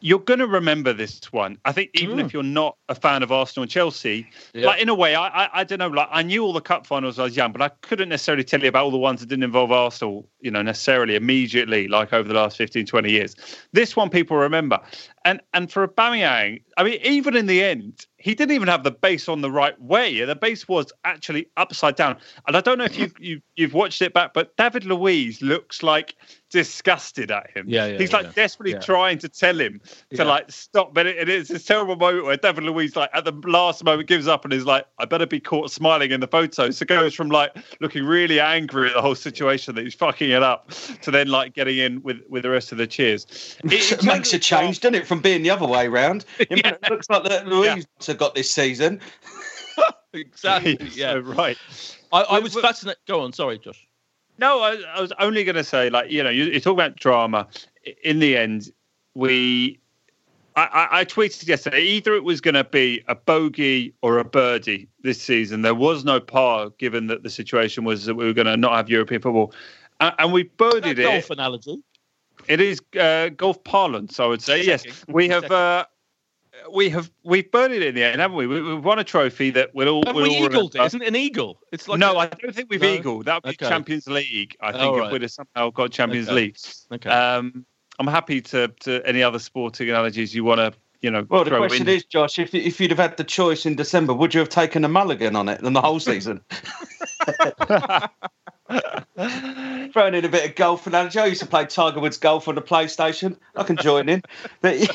You're going to remember this one. I think even Mm. if you're not a fan of Arsenal and Chelsea, Yeah. like in a way, I, I I don't know. Like I knew all the cup finals when I was young, but I couldn't necessarily tell you about all the ones that didn't involve Arsenal. You know, necessarily immediately, like over the last 15, 20 years. This one people remember, and and for Aubameyang, I mean, even in the end, he didn't even have the base on the right way. The base was actually upside down. And I don't know if you've you, you've watched it back, but David Luiz looks like disgusted at him. Yeah, yeah, He's like yeah. desperately Yeah. trying to tell him to Yeah. like stop. But it, it is this terrible moment where David Luiz, like at the last moment, gives up and is like, "I better be caught smiling in the photo." So goes from like looking really angry at the whole situation that he's fucking it up to then like getting in with with the rest of the cheers. It, [LAUGHS] It, makes a change, doesn't it, from being the other way round? [LAUGHS] It looks like that Luiz have got this season. [LAUGHS] Exactly. Yeah. So, right. I, I was fascinated. Go on. Sorry, Josh. No, I, I was only going to say, like, you know, you, you talk about drama. In the end, we. I, I, I tweeted yesterday either it was going to be a bogey or a birdie this season. There was no par, given that the situation was that we were going to not have European football. And, and we birdied it. golf analogy. It is uh, golf parlance, I would say. Yes, we have. Uh, we have we've burned it in the end, haven't we? we we've won a trophy that we'll all. Have we'll we all eagled it? remember. Isn't it an eagle? It's like no, a- I don't think we've No? eagled. That would be Okay. Champions League. I think Oh, if we'd have somehow got Champions Okay. League. Okay. Um, I'm happy to to any other sporting analogies you want to, you know. Well, the question in. is, Josh, if if you'd have had the choice in December, would you have taken a mulligan on it than the whole season? [LAUGHS] [LAUGHS] [LAUGHS] Throwing in a bit of golf analogy. I used to play Tiger Woods golf on the PlayStation. I can join in, [LAUGHS] but yeah,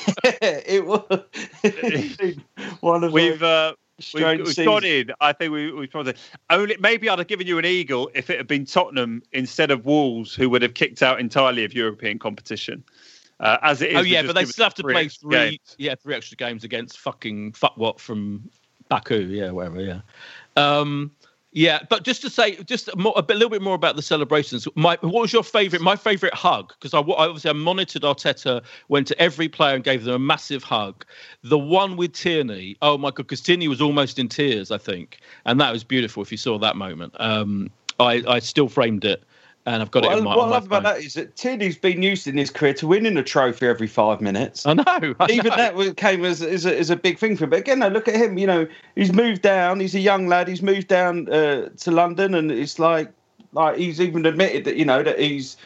it was [LAUGHS] one of We've the uh, we've, we've seasons. got in. I think we we probably only maybe I'd have given you an eagle if it had been Tottenham instead of Wolves, who would have kicked out entirely of European competition. Uh, as it is, Oh yeah, but they still have to three play three. games. Yeah, three extra games against fucking fuck what from Baku. Yeah, wherever. Yeah. Um, yeah, but just to say, just a, more, a, bit, little bit more about the celebrations. My, what was your favorite? My favorite hug because I, I obviously I monitored Arteta, went to every player and gave them a massive hug. The one with Tierney, oh my god, because Tierney was almost in tears, I think, and that was beautiful. If you saw that moment, um, I, I still framed it, and I've got What, it I- in my. what I love about that is that Tierney's been used in his career to winning a trophy every five minutes. I know. I Even know. that came as, as, a, as a big thing for him. But again, no, look at him. You know, he's moved down. He's a young lad. He's moved down uh, to London, and it's like, like he's even admitted that you know that he's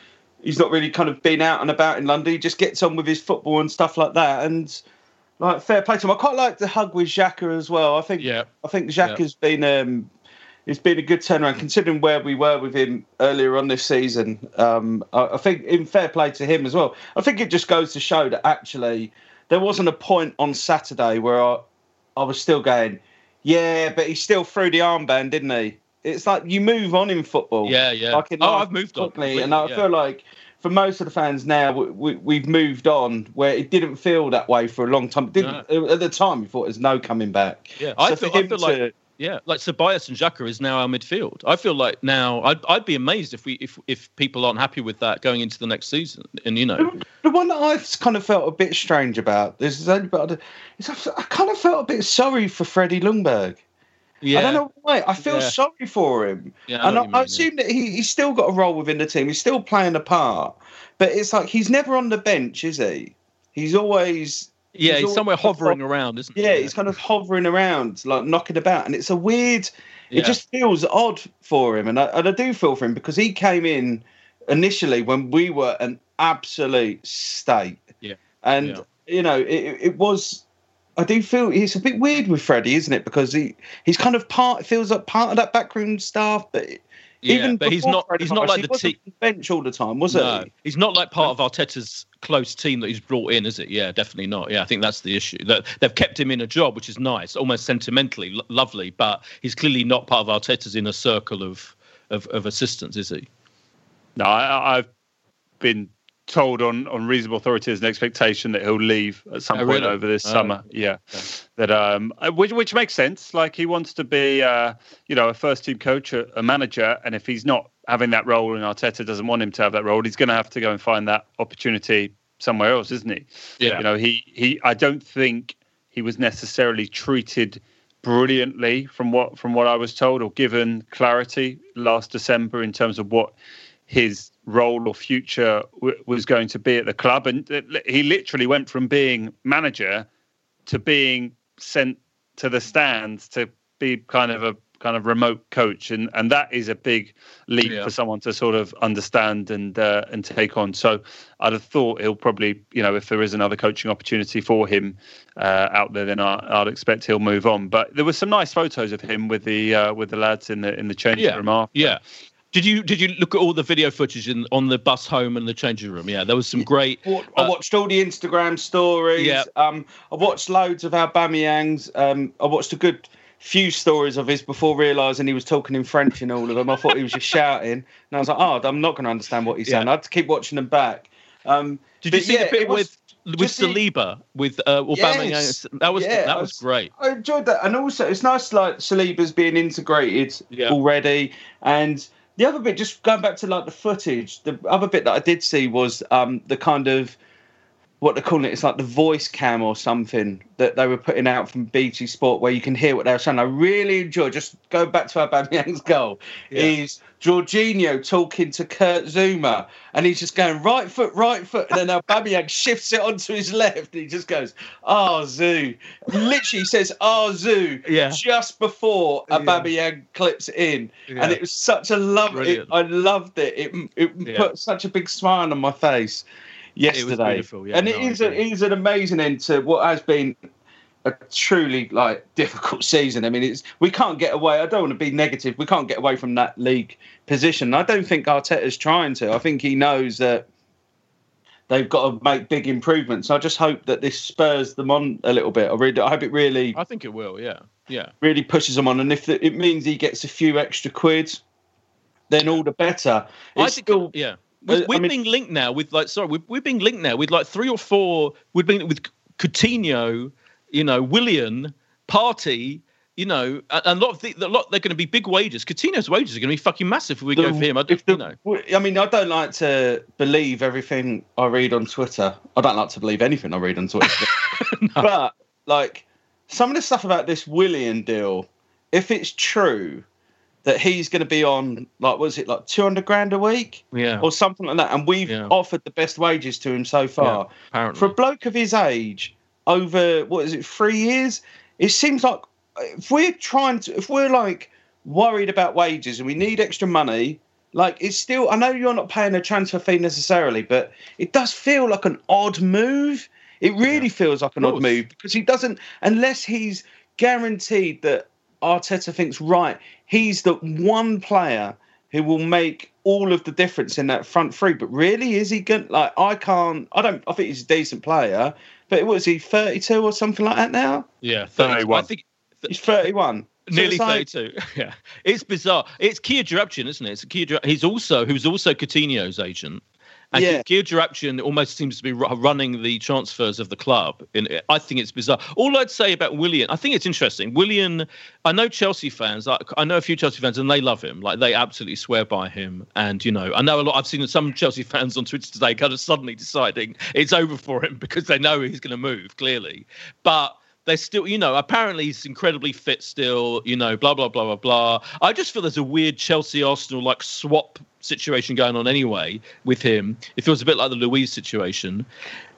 he's not really kind of been out and about in London. He just gets on with his football and stuff like that. And like fair play to him. I quite like the hug with Xhaka as well. I think Yeah. I think Xhaka's been um, it's been a good turnaround considering where we were with him earlier on this season. Um, I, I think in fair play to him as well. I think it just goes to show that actually there wasn't a point on Saturday where I, I was still going, yeah, but he still threw the armband, didn't he? It's like you move on in football. Yeah, yeah. Like in Oh, I've moved on quickly, and I yeah. feel like for most of the fans now, we, we, we've moved on where it didn't feel that way for a long time. It didn't, At the time, we thought there's no coming back. Yeah, I feel, I feel to- like yeah, like Ceballos and Xhaka is now our midfield. I feel like now I'd I'd be amazed if we if if people aren't happy with that going into the next season. And you know, The one that I've kind of felt a bit strange about this is only about is I I kind of felt a bit sorry for Freddie Ljungberg. yeah, I don't know why. I feel Yeah. sorry for him. Yeah, I and I, you I mean, assume that he, he's still got a role within the team. He's still playing a part. But it's like he's never on the bench, is he? He's always yeah, he's he's somewhere hovering around, isn't he? yeah, he's kind of hovering around, like knocking about, and it's a weird. Yeah. It just feels odd for him, and I, and I do feel for him because he came in initially when we were an absolute state. Yeah. and Yeah. you know it, it was. I do feel it's a bit weird with Freddie, isn't it? Because he he's kind of part feels like part of that backroom staff, but Yeah, even but he's not- Freddie he's not like he the wasn't te- on the bench all the time, was No, he? he's not like part of Arteta's close team that he's brought in, is it? Yeah, definitely not. Yeah, I think that's the issue. That they've kept him in a job, which is nice, almost sentimentally lo- lovely, but he's clearly not part of Arteta's inner circle of of, of assistants, is he? No, I, I've been told on, on reasonable authority as an expectation that he'll leave at some Oh, point really? over this Oh. summer. Yeah, that um, uh, which which makes sense. Like he wants to be, uh, you know, a first team coach, a, a manager, and if he's not having that role, and Arteta doesn't want him to have that role, he's going to have to go and find that opportunity somewhere else, isn't he? Yeah. You know, he he. I don't think he was necessarily treated brilliantly from what from what I was told or given clarity last December in terms of what his role or future w- was going to be at the club. And he literally went from being manager to being sent to the stands to be kind of a kind of remote coach, and and that is a big leap yeah. for someone to sort of understand and uh, and take on. So I'd have thought he'll probably, you know, if there is another coaching opportunity for him uh, out there, then I, would expect he'll move on. But there were some nice photos of him with the uh, with the lads in the in the changing yeah. room after. Yeah. Did you did you look at all the video footage in, on the bus home and the changing room? Yeah, there was some great. I uh, watched all the Instagram stories. Yeah. Um, I watched loads of our Aubameyang's. Um, I watched a good few stories of his before realizing he was talking in French in all of them. I thought he was just [LAUGHS] shouting, and I was like, "Oh, I'm not going to understand what he's saying." I had to keep watching them back. Um, Did you see yeah, the bit with with Saliba with uh, Aubameyang? Yes, that was yeah, that was, was, great. I enjoyed that, and also it's nice like Saliba's being integrated yeah. already, and the other bit, just going back to like the footage, the other bit that I did see was um, the kind of what they're calling it. It's like the voice cam or something that they were putting out from BT Sport, where you can hear what they were saying. I really enjoy. Just go back to Aubameyang's goal. Yeah. Is Jorginho talking to Kurt Zouma, and he's just going right foot, right foot, and then Aubameyang [LAUGHS] shifts it onto his left, and he just goes, "Oh Zoo," literally says, "Oh Zoo," yeah. just before Aubameyang yeah. clips in, yeah. and it was such a love. It, I loved it. It it yeah. put such a big smile on my face yesterday. Yeah, and no, it is a, it is an amazing end to what has been a truly like difficult season. I mean, it's we can't get away. I don't want to be negative. We can't get away from that league position. I don't think Arteta's trying to. I think he knows that they've got to make big improvements. I just hope that this spurs them on a little bit. I really, I hope it really. I think it will. Yeah, yeah. Really pushes them on, and if it means he gets a few extra quids, then all the better. It's I think, still, yeah. We're, we're I mean, being linked now with like sorry, we're, we're being linked now with like three or four. We've been with Coutinho, you know, Willian, Partey, you know, a, a lot of the, a lot they're going to be big wages. Coutinho's wages are going to be fucking massive if we the, go for him. I, the, you know. I mean, I don't like to believe everything I read on Twitter. I don't like to believe anything I read on Twitter. no. [LAUGHS] [LAUGHS] But like some of the stuff about this Willian deal, if it's true, that he's going to be on like was it like 200 grand a week? Yeah. Or something like that. And we've yeah. offered the best wages to him so far. Yeah, for a bloke of his age over what is it three years? It seems like if we're trying to if we're like worried about wages and we need extra money like it's still i know you're not paying a transfer fee necessarily but it does feel like an odd move. It really yeah. feels like an odd move because he doesn't unless he's guaranteed that Arteta thinks right he's the one player who will make all of the difference in that front three. But really, is he going? Like, I can't. I don't. I think he's a decent player. But was he thirty-two or something like that now? Yeah, thirty-one. I think th- he's thirty-one. Nearly like, 32. [LAUGHS] Yeah, it's bizarre. It's Kia Joorabchian, isn't it? It's Kia. He's also who's also Coutinho's agent. And yeah. Gio almost seems to be running the transfers of the club. In, I think it's bizarre. All I'd say about Willian, I think it's interesting. Willian, I know Chelsea fans. I, I know a few Chelsea fans, and they love him. Like they absolutely swear by him. And you know, I know a lot. I've seen some Chelsea fans on Twitter today kind of suddenly deciding it's over for him [LAUGHS] because they know he's going to move. Clearly, but they're still, you know, apparently he's incredibly fit still, you know, blah, blah, blah, blah, blah. I just feel there's a weird Chelsea Arsenal like swap situation going on anyway with him. It feels a bit like the Luiz situation.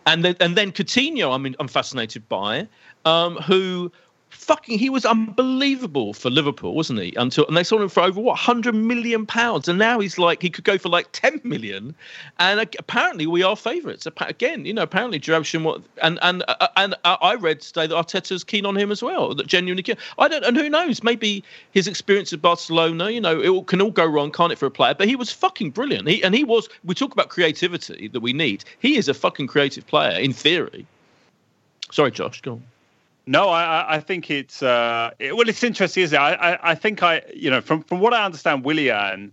And then, and then Coutinho, I mean, I'm fascinated by, um, who fucking he was unbelievable for Liverpool, wasn't he? Until and they sold him for over what hundred million pounds, and now he's like he could go for like ten million, and apparently we are favourites. Again, you know, apparently Joorabchian what and and uh, and uh, I read today that Arteta's keen on him as well, that genuinely keen. I don't, and who knows? Maybe his experience at Barcelona, you know, it can all go wrong, can't it, for a player? But he was fucking brilliant. He and he was. We talk about creativity that we need. He is a fucking creative player in theory. Sorry, Josh. Go on. No, I, I think it's uh, it, well, it's interesting, isn't it? I, I, I, think I, you know, from from what I understand, Willian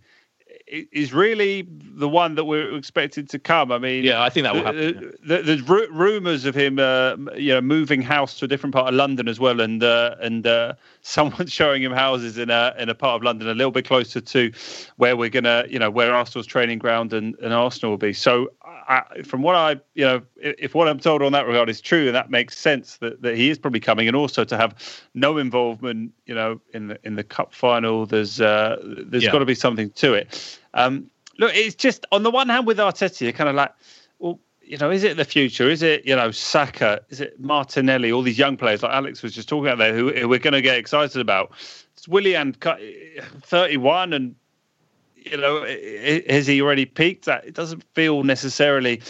is really the one that we're expected to come. I mean, yeah, I think that will happen. The, there's rumours of him, uh, you know, moving house to a different part of London as well, and uh, and uh, someone [LAUGHS] showing him houses in a in a part of London a little bit closer to where we're gonna, you know, where Arsenal's training ground and, and Arsenal will be. So, I, from what I, you know, if what I'm told on that regard is true, and that makes sense that, that he is probably coming, and also to have no involvement, you know, in the in the cup final, there's uh, there's yeah. got to be something to it. Um, Look, it's just on the one hand with Arteta, you're kind of like, well, you know, is it the future? Is it, you know, Saka? Is it Martinelli? All these young players like Alex was just talking about there, who, who we're going to get excited about. It's Willian, 31, and you know, has he already peaked? That it doesn't feel necessarily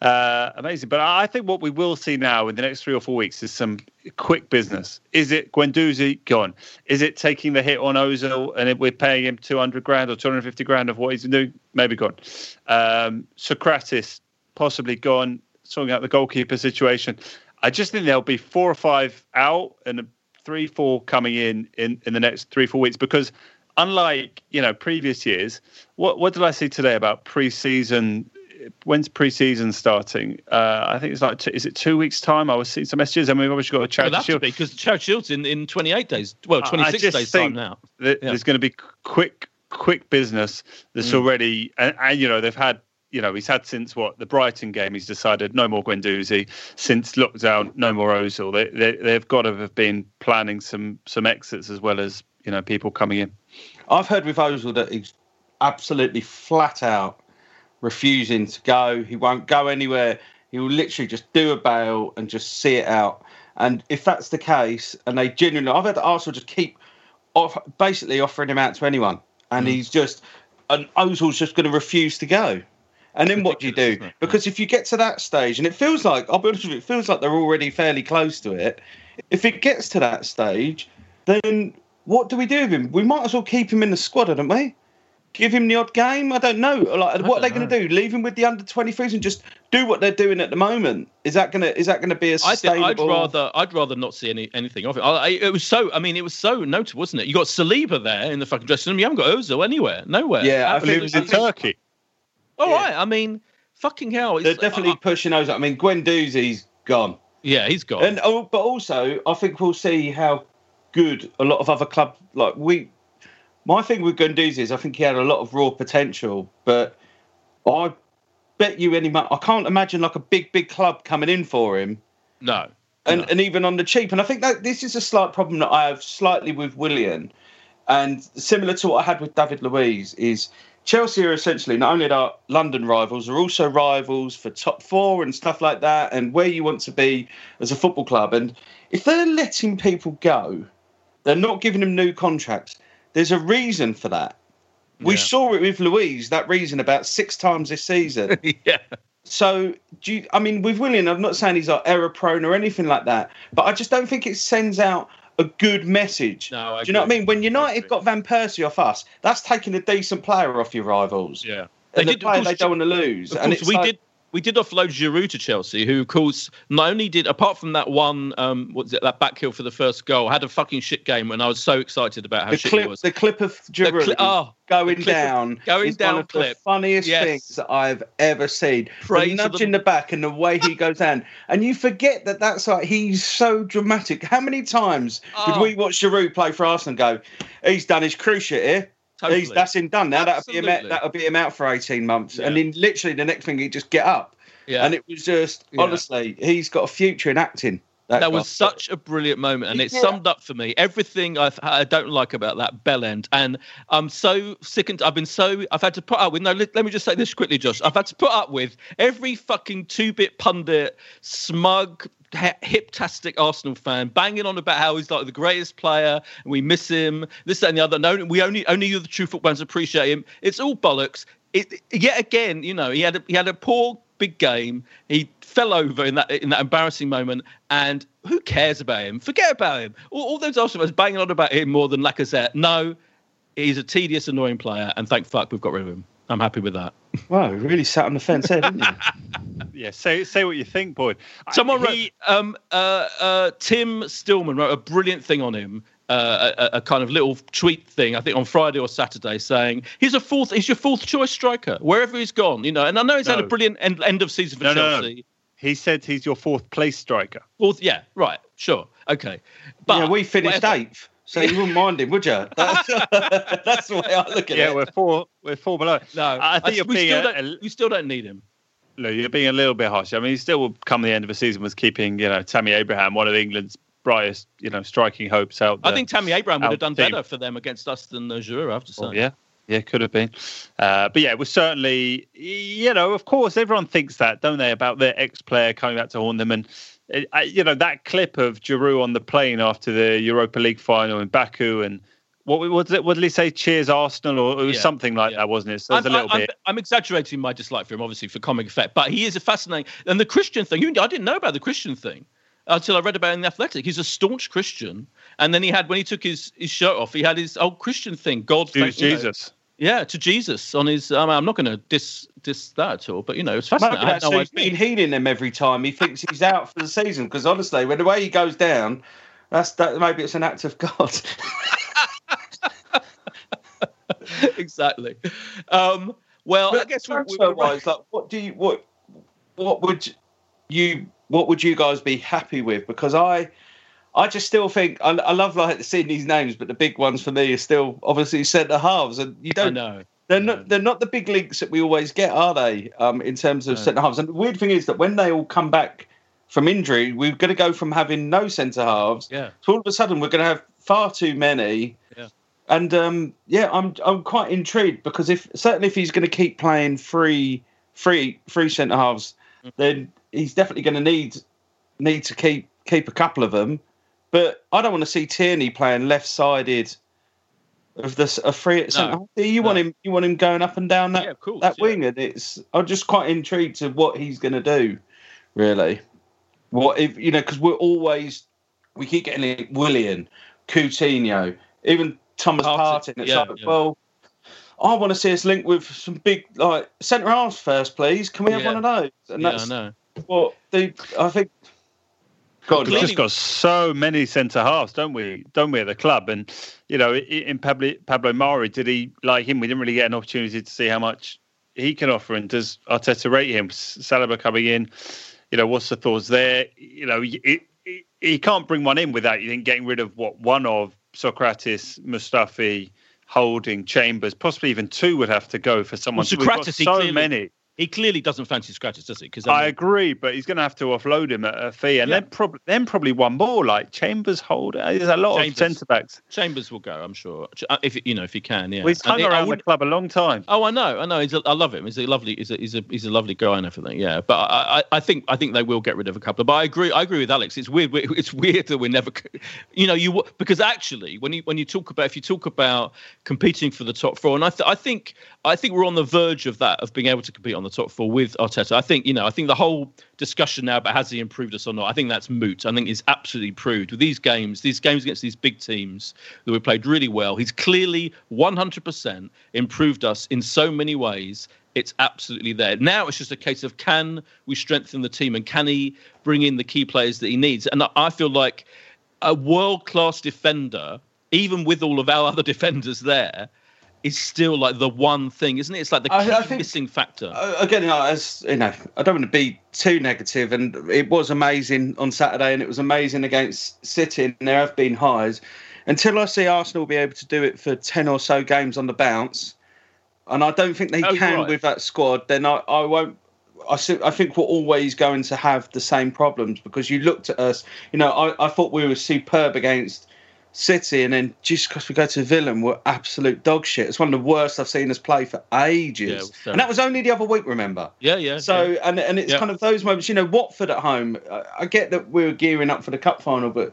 uh, amazing. But I think what we will see now in the next three or four weeks is some quick business. Is it Guendouzi gone? Is it taking the hit on Ozil and we're paying him 200 grand or 250 grand of what he's doing? Maybe gone. Um, Sokratis possibly gone, sorting out the goalkeeper situation. I just think there'll be four or five out and three, four coming in in, in the next three, four weeks because unlike you know previous years, what what did I see today about pre-season when's pre-season starting? Uh, I think it's like two, is it two weeks time? I was seeing some messages, and we've obviously got a charity well, shield because charity shield's in, in 28 days. Well, 26 days time now. yeah. There's going to be quick quick business that's mm. already, and, and, you know they've had. You know, he's had since what the Brighton game. He's decided no more Guendouzi. Since lockdown, no more Ozil. They, they they've got to have been planning some some exits as well as you know people coming in. I've heard with Ozil that he's absolutely flat out refusing to go. He won't go anywhere. He will literally just do a bail and just see it out. And if that's the case, and they genuinely, I've had Arsenal just keep off, basically offering him out to anyone, and mm. he's just, and Ozil's just going to refuse to go. And then what do you do? [LAUGHS] Because if you get to that stage, and it feels like, I'll be honest with you, it feels like they're already fairly close to it. If it gets to that stage, then what do we do with him? We might as well keep him in the squad, don't we? give him the odd game? I don't know. Like, what are they going to do? Leave him with the under 23s and just do what they're doing at the moment? Is that going to is that going to be a sustainable? I I'd rather I'd rather not see any anything of it. I, it was so. I mean, it was so notable, wasn't it? You got Saliba there in the fucking dressing room. You haven't got Ozil anywhere, nowhere. Yeah, I think it was in Turkey. All yeah. right. I mean, fucking hell. They're definitely uh, pushing Ozil. I mean, Guendouzi's gone. Yeah, he's gone. And oh, but also, I think we'll see how good a lot of other clubs like we my thing with Guendouzi is I think he had a lot of raw potential, but I bet you any money I can't imagine like a big big club coming in for him. No. And no. and even on the cheap. And I think that this is a slight problem that I have slightly with Willian, and similar to what I had with David Luiz is Chelsea are essentially not only our London rivals, are also rivals for top four and stuff like that, and where you want to be as a football club. And if they're letting people go, they're not giving them new contracts. There's a reason for that. We yeah. saw it with Luiz, that reason about six times this season. [LAUGHS] yeah. So, do you, I mean, with Willian, I'm not saying he's like error prone or anything like that, but I just don't think it sends out a good message. No, I do you know what I mean? When United got Van Persie off us, that's taking a decent player off your rivals. Yeah, they, did, player they don't want to lose. and we like, did we did offload Giroud to Chelsea, who, of course, not only did apart from that one, um, what's it, that back heel for the first goal, had a fucking shit game, and I was so excited about how the shit clip, he was. The clip of Giroud cli- oh, going down, of, going down, one of clip. the funniest yes. things that I've ever seen. The nudge in the back and the way he goes down, and you forget that that's like he's so dramatic. How many times oh. did we watch Giroud play for Arsenal? and Go, he's done his cruciate here. Totally. He's, that's him done now. That'll be him out, that'll be him out for eighteen months, yeah. and then literally the next thing he just get up. Yeah. And it was just yeah. honestly, he's got a future in acting. That, that was such a brilliant moment, and it yeah. summed up for me everything I, I don't like about that bell end. And I'm so sick and I've been so I've had to put up with. No, let, let me just say this quickly, Josh. I've had to put up with every fucking two-bit pundit, smug, hiptastic Arsenal fan banging on about how he's like the greatest player and we miss him, this, that, and the other. No, we only only you, the true football fans, appreciate him. It's all bollocks. It, yet again, you know, he had a, he had a poor big game. He fell over in that in that embarrassing moment, and who cares about him? Forget about him. All, all those Arsenal fans banging on about him more than Lacazette. No, he's a tedious, annoying player, and thank fuck we've got rid of him. I'm happy with that. Wow, really sat on the fence there, didn't you? [LAUGHS] yeah, say say what you think, boy. Someone he, wrote, um, uh, uh, Tim Stillman wrote a brilliant thing on him uh, a, a, kind of little tweet thing, I think on Friday or Saturday, saying he's a fourth, he's your fourth choice striker wherever he's gone, you know. And I know he's no. had a brilliant end, end of season for no, Chelsea. No, he said he's your fourth place striker. Fourth, yeah, right, sure, okay. But yeah, we finished whatever. eighth. So you wouldn't mind him, would you? [LAUGHS] That's, [LAUGHS] that's the way I look at yeah, it. Yeah, we're four. We're four below. No, I think I, you're we being. Still a, a, we still don't need him. No, you're being a little bit harsh. I mean, he still will come the end of the season was keeping, you know, Tammy Abraham, one of England's brightest, you know, striking hopes out. I think Tammy Abraham would have done team. better for them against us than uh, Giroud. I have to say. Oh, yeah, Yeah, could have been. Uh, but yeah, it was certainly, you know, of course, everyone thinks that, don't they, about their ex player coming back to haunt them. And, uh, you know, that clip of Giroud on the plane after the Europa League final in Baku and what was it? What did he say? Cheers Arsenal, or it was yeah, something like yeah. that, wasn't it? So I'm, a little I'm, bit. I'm exaggerating my dislike for him, obviously, for comic effect, but he is a fascinating. And the Christian thing, I didn't know about the Christian thing until I read about it in the Athletic. He's a staunch Christian, and then he had when he took his, his shirt off, he had his old Christian thing, God, thank, Jesus. You know, yeah, to Jesus on his. Um, I'm not going to diss diss that at all, but you know, it's fascinating. Maybe that's he's been healing them every time. He thinks he's out for the season because honestly, when the way he goes down, that's that. Maybe it's an act of God. [LAUGHS] exactly. Um, well, but I guess transfer wise, like, what do you what what would you what would you guys be happy with? Because I I just still think I, I love like seeing these names, but the big ones for me are still obviously centre halves, and you don't know. They're not. They're not the big links that we always get, are they? Um, in terms of no. centre halves. And the weird thing is that when they all come back from injury, we're going to go from having no centre halves. Yeah. So all of a sudden, we're going to have far too many. Yeah. And um, yeah, I'm I'm quite intrigued because if certainly if he's going to keep playing three three three centre halves, mm. then he's definitely going to need need to keep keep a couple of them. But I don't want to see Tierney playing left sided of this a free at. No, you no. want him you want him going up and down that yeah, course, that yeah. wing, and it's I'm just quite intrigued to what he's going to do. Really, what if you know? Because we're always we keep getting it Willian, Coutinho, even Thomas Partey. It's yeah, like, well, I want to see us linked with some big like centre halves first, please. Can we have one of those? And yeah, that's I know. what the I think. God, we've just got so many centre halves, don't we? Don't we at the club? And you know, in Pablo, Pablo Mari, did he like him? We didn't really get an opportunity to see how much he can offer. And does Arteta rate him? Saliba coming in, you know, what's the thoughts there? You know, he, he can't bring one in without you think getting rid of what one of Sokratis, Mustafi, Holding, Chambers, possibly even two would have to go for someone. Well, Sokratis, so clearly, many. He clearly doesn't fancy Sokratis, does he? Because I, mean, I, agree, but he's going to have to offload him at a fee, and yeah. then, prob- then probably one more like Chambers hold. There's a lot Chambers, of centre backs. Chambers will go, I'm sure, uh, if you know if he can. Yeah, well, he's hung and around the club a long time. Oh, I know, I know. He's a, I love him. He's a lovely, he's a, he's a, he's a lovely guy and everything. Yeah, but I, I, I think I think they will get rid of a couple. But I agree, I agree with Alex. It's weird. It's weird that we're never, you know, you because actually when you when you talk about if you talk about competing for the top four, and I, th- I think I think we're on the verge of that of being able to compete on the top four with Arteta. I think you know I think the whole discussion now about has he improved us or not. I think that's moot. I think he's absolutely proved with these games, these games against these big teams that we played really well. He's clearly 100% improved us in so many ways. It's absolutely there. Now it's just a case of can we strengthen the team and can he bring in the key players that he needs? And I feel like a world class defender, even with all of our [LAUGHS] other defenders there, is still like the one thing, isn't it? It's like the I, I think, missing factor. Uh, again, as you know, I don't want to be too negative, and it was amazing on Saturday, and it was amazing against City. And there have been highs. Until I see Arsenal be able to do it for ten or so games on the bounce, and I don't think they oh, can right. with that squad, then I, I won't. I, I think we're always going to have the same problems because you looked at us. You know, I, I thought we were superb against City, and then just because we go to Villa, we're absolute dog shit. It's one of the worst I've seen us play for ages, yeah, and that was only the other week. Remember? Yeah, yeah. So, yeah. and and it's yeah. kind of those moments. You know, Watford at home. I get that we were gearing up for the cup final, but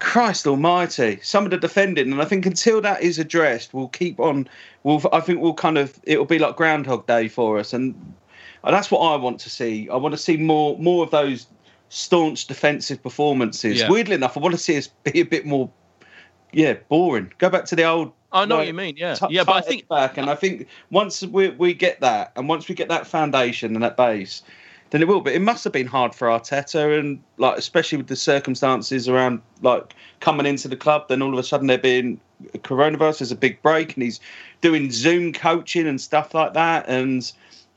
Christ Almighty, some of the defending, and I think until that is addressed, we'll keep on. We'll, I think we'll kind of, it'll be like Groundhog Day for us, and that's what I want to see. I want to see more, more of those staunch defensive performances. Weirdly enough, I want to see us be a bit more yeah, boring. Go back to the old. I know like, what you mean. Yeah, t- yeah, but I think back, and I think once we we get that, and once we get that foundation and that base, then it will. But it must have been hard for Arteta, and like especially with the circumstances around like coming into the club. Then all of a sudden there being coronavirus, there's a big break, and he's doing Zoom coaching and stuff like that. And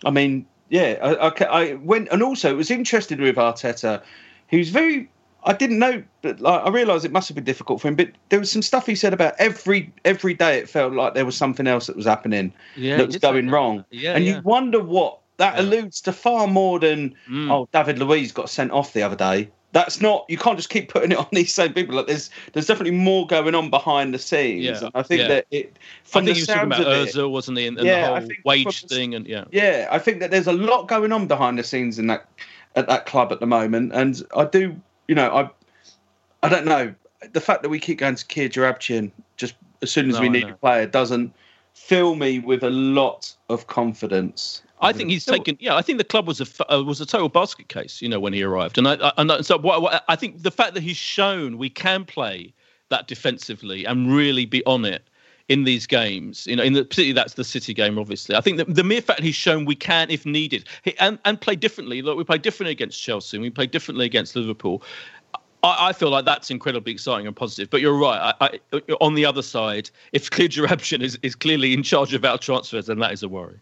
I mean, yeah, I, I, I went, and also it was interesting with Arteta. He was very I didn't know, but like, I realised it must have been difficult for him. But there was some stuff he said about every every day. It felt like there was something else that was happening yeah, that was going wrong. Yeah, and yeah. you wonder what that yeah. alludes to far more than mm. oh, David Luiz got sent off the other day. that's not you can't just keep putting it on [LAUGHS] these same people. Like there's there's definitely more going on behind the scenes. Yeah, I think yeah. that it from I think the he was talking about it, Urza, wasn't he? And, and Yeah, the whole wage thing, and yeah. yeah, I think that there's a lot going on behind the scenes in that at that club at the moment, and I do, you know, I I don't know the fact that we keep going to Kia Joorabchian just as soon as No, we I need know. a player doesn't fill me with a lot of confidence. I think he's taken. Yeah, I think the club was a uh, was a total basket case. You know, when he arrived, and I, I and so what, what, I think the fact that he's shown we can play that defensively and really be on it in these games. You know, in the particularly that's the City game, obviously. I think that the mere fact he's shown we can, if needed, and and play differently. Look, we play differently against Chelsea. We play differently against Liverpool. I, I feel like that's incredibly exciting and positive. But you're right. I, I, on the other side, if Kia Joorabchian is, is clearly in charge of our transfers, then that is a worry.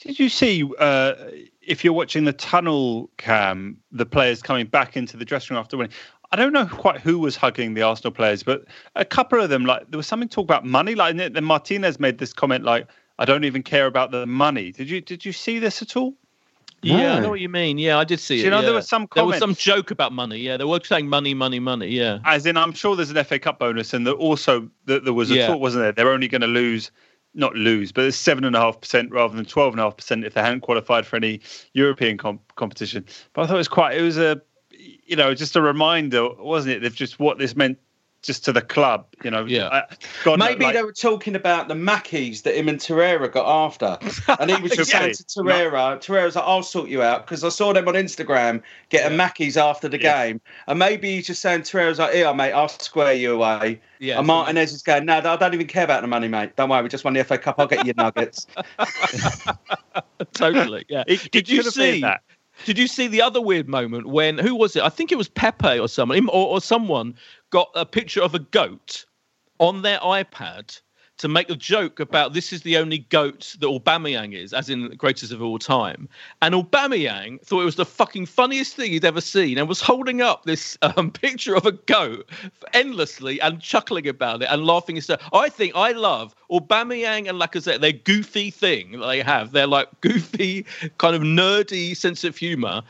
Did you see uh, if you're watching the tunnel cam, the players coming back into the dressing room after winning? I don't know quite who was hugging the Arsenal players, but a couple of them, like there was something talk about money. Like then Martinez made this comment, like I don't even care about the money. Did you did you see this at all? Yeah, I know what you mean. Yeah, I did see Do it. you know there was some there was some joke about money. Yeah, they were saying money, money, money. Yeah, As in, I'm sure there's an FA Cup bonus, and that also that there was a Yeah. talk, wasn't there? They're only going to lose, not lose, but it's seven and a half percent rather than twelve and a half percent if they hadn't qualified for any European com- competition. But I thought it was quite. It was a, you know, just a reminder, wasn't it, of just what this meant just to the club. You know, Yeah. I, God, Maybe like- they were talking about the Mackies that him and Torreira got after. [LAUGHS] And he was just saying to Exactly. Torreira, Torreira's like, I'll sort you out because I saw them on Instagram getting Mackies after the Yeah. game. And maybe he's just saying, Torreira's like, here, mate, I'll square you away. Yeah, and Martinez is going, no, I don't even care about the money, mate. Don't worry, we just won the FA Cup. I'll get you nuggets. [LAUGHS] totally. Yeah. It- did it you could have been see? that. Did you see the other weird moment when who was it? I think it was Pepe or someone, or, or someone got a picture of a goat on their iPad to make a joke about this is the only goat that Aubameyang is, as in greatest of all time. And Aubameyang thought it was the fucking funniest thing he'd ever seen and was holding up this um, [LAUGHS] picture of a goat endlessly and chuckling about it and laughing himself. I think I love Aubameyang and Lacazette. Their goofy thing they have. They're like [LAUGHS] goofy, kind of nerdy sense of humour.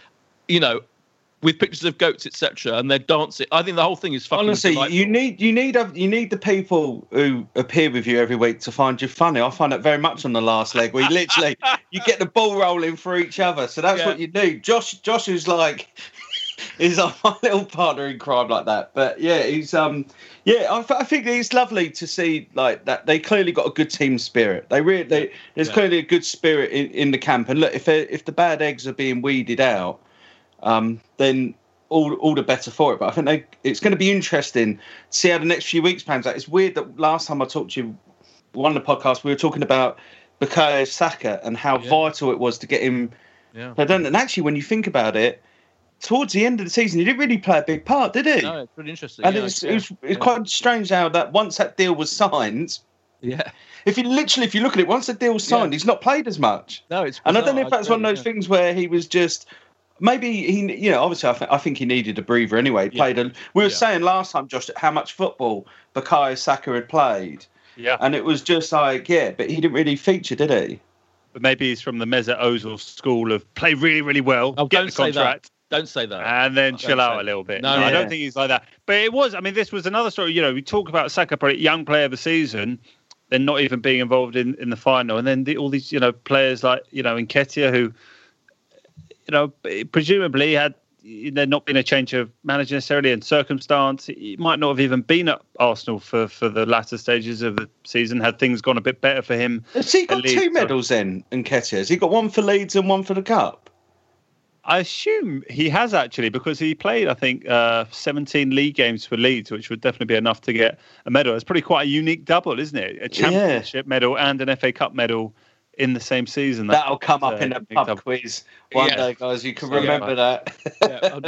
You know, with pictures of goats, etc., and they're dancing. I think the whole thing is fucking. Honestly, delightful. you need you need a, you need the people who appear with you every week to find you funny. I find that very much on the last leg. We literally [LAUGHS] you get the ball rolling for each other. So that's Yeah. what you need. Josh Josh is like [LAUGHS] is like my little partner in crime like that. But yeah, he's um yeah, I, I think it's lovely to see like that. They clearly got a good team spirit. They really they, there's Yeah. clearly a good spirit in, in the camp. And look, if if the bad eggs are being weeded out, um, then all all the better for it. But I think they, it's going to be interesting to see how the next few weeks pans out. It's weird that last time I talked to you, one of the podcasts, we were talking about Bukayo Saka and how Yeah. vital it was to get him. Yeah. And actually, when you think about it, towards the end of the season, he didn't really play a big part, did he? No, it's pretty interesting. and yeah, it was, yeah, it was, it's quite strange how that once that deal was signed, Yeah. if you literally, if you look at it, once the deal was signed, he's not played as much. No, it's. And I don't know if that's one of those things where he was just maybe he, you know, obviously I, th- I think he needed a breather anyway. He Yeah. played a. We were Yeah. saying last time, Josh, how much football Bukayo Saka had played, yeah. and it was just like, yeah, but he didn't really feature, did he? But maybe he's from the Mesut Ozil school of play really, really well, Oh, get don't the say that. contract, Don't say that. and then Don't chill out say a little bit. No, No, I don't think he's like that. But it was. I mean, this was another story. You know, we talk about Saka, probably young player of the season, then not even being involved in, in the final, and then the, all these you know players like you know Nketiah who, you know, presumably had there not been a change of manager necessarily and circumstance, he might not have even been at Arsenal for, for the latter stages of the season. Had things gone a bit better for him, Has he got two medals then, Nketiah? Has he got one for Leeds and one for the cup? I assume he has actually because he played, I think, uh, 17 league games for Leeds, which would definitely be enough to get a medal. It's pretty quite a unique double, isn't it? A championship medal and an FA Cup medal in the same season. That's, That'll come up uh, in a pub double. quiz one Yeah. day, guys. You can Yeah. remember that. yeah.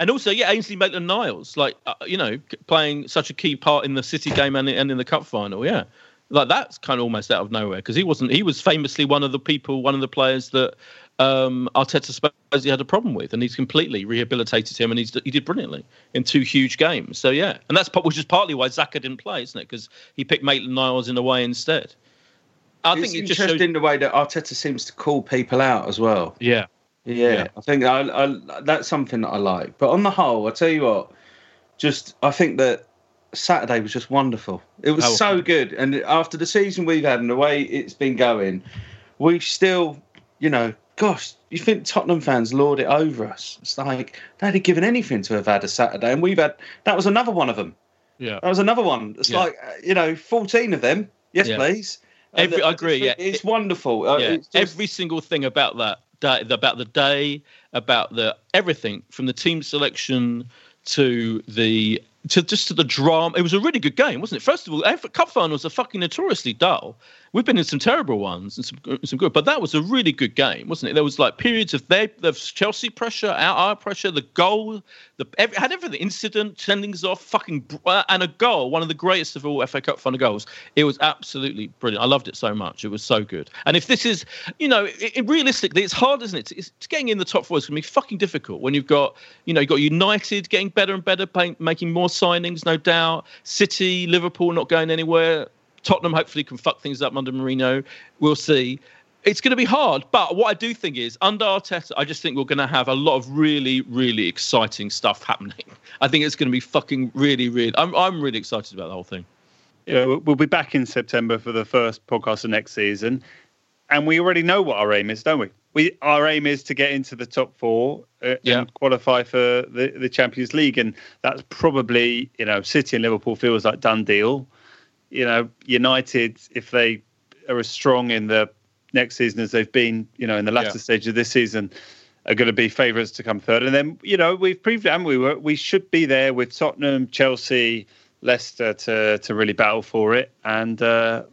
and also, yeah, Ainsley Maitland-Niles, like uh, you know, playing such a key part in the City game and, and in the cup final. Yeah, like that's kind of almost out of nowhere because he wasn't. He was famously one of the people, one of the players that um, Arteta supposedly had a problem with, and he's completely rehabilitated him, and he's he did brilliantly in two huge games. So yeah, and that's which is partly why Saka didn't play, isn't it? Because he picked Maitland-Niles in a way instead. I it's think it just shows. interesting the way that Arteta seems to call people out as well. Yeah, Yeah, Yeah. I think I, I, that's something that I like. But on the whole, I tell you what, just I think that Saturday was just wonderful. It was Oh. so good, and after the season we've had and the way it's been going, we still, you know, gosh, you think Tottenham fans lord it over us? It's like they'd have given anything to have had a Saturday, and we've had that was another one of them. Yeah. That was another one. It's Yeah. like uh, you know, fourteen of them. Yes, Yeah. please. Every- I agree, think yeah. it's wonderful. Uh, yeah, it's just- every single thing about that day, about the day, about the everything from the team selection to the to just to the drama. It was a really good game, wasn't it? First of all, cup finals are fucking notoriously dull. We've been in some terrible ones and some some good, but that was a really good game, wasn't it? There was like periods of their the Chelsea pressure, our, our pressure, the goal, the every, had everything, incident, sendings off, fucking, uh, and a goal, one of the greatest of all FA Cup final goals. It was absolutely brilliant. I loved it so much. It was so good. And if this is, you know, it, it- realistically, it's hard, isn't it? It's, it's getting in the top four is going to be fucking difficult when you've got, you know, you've got United getting better and better, paying, making more signings, no doubt. City, Liverpool not going anywhere. Tottenham hopefully can fuck things up under Mourinho. We'll see. It's going to be hard, but what I do think is under Arteta, I just think we're going to have a lot of really, really exciting stuff happening. [LAUGHS] I think it's going to be fucking really, really. I'm, I'm really excited about the whole thing. Yeah, we'll- we'll be back in September for the first podcast of next season, and we already know what our aim is, don't we? We our aim is to get into the top four uh, Yeah. and qualify for the, the Champions League, and that's probably you know City and Liverpool feels like done deal. You know, United if they are as strong in the next season as they've been, you know, in the latter Yeah. stage of this season, are going to be favourites to come third. And then you know we've proved and we were we should be there with Tottenham, Chelsea, Leicester to to really battle for it. And uh,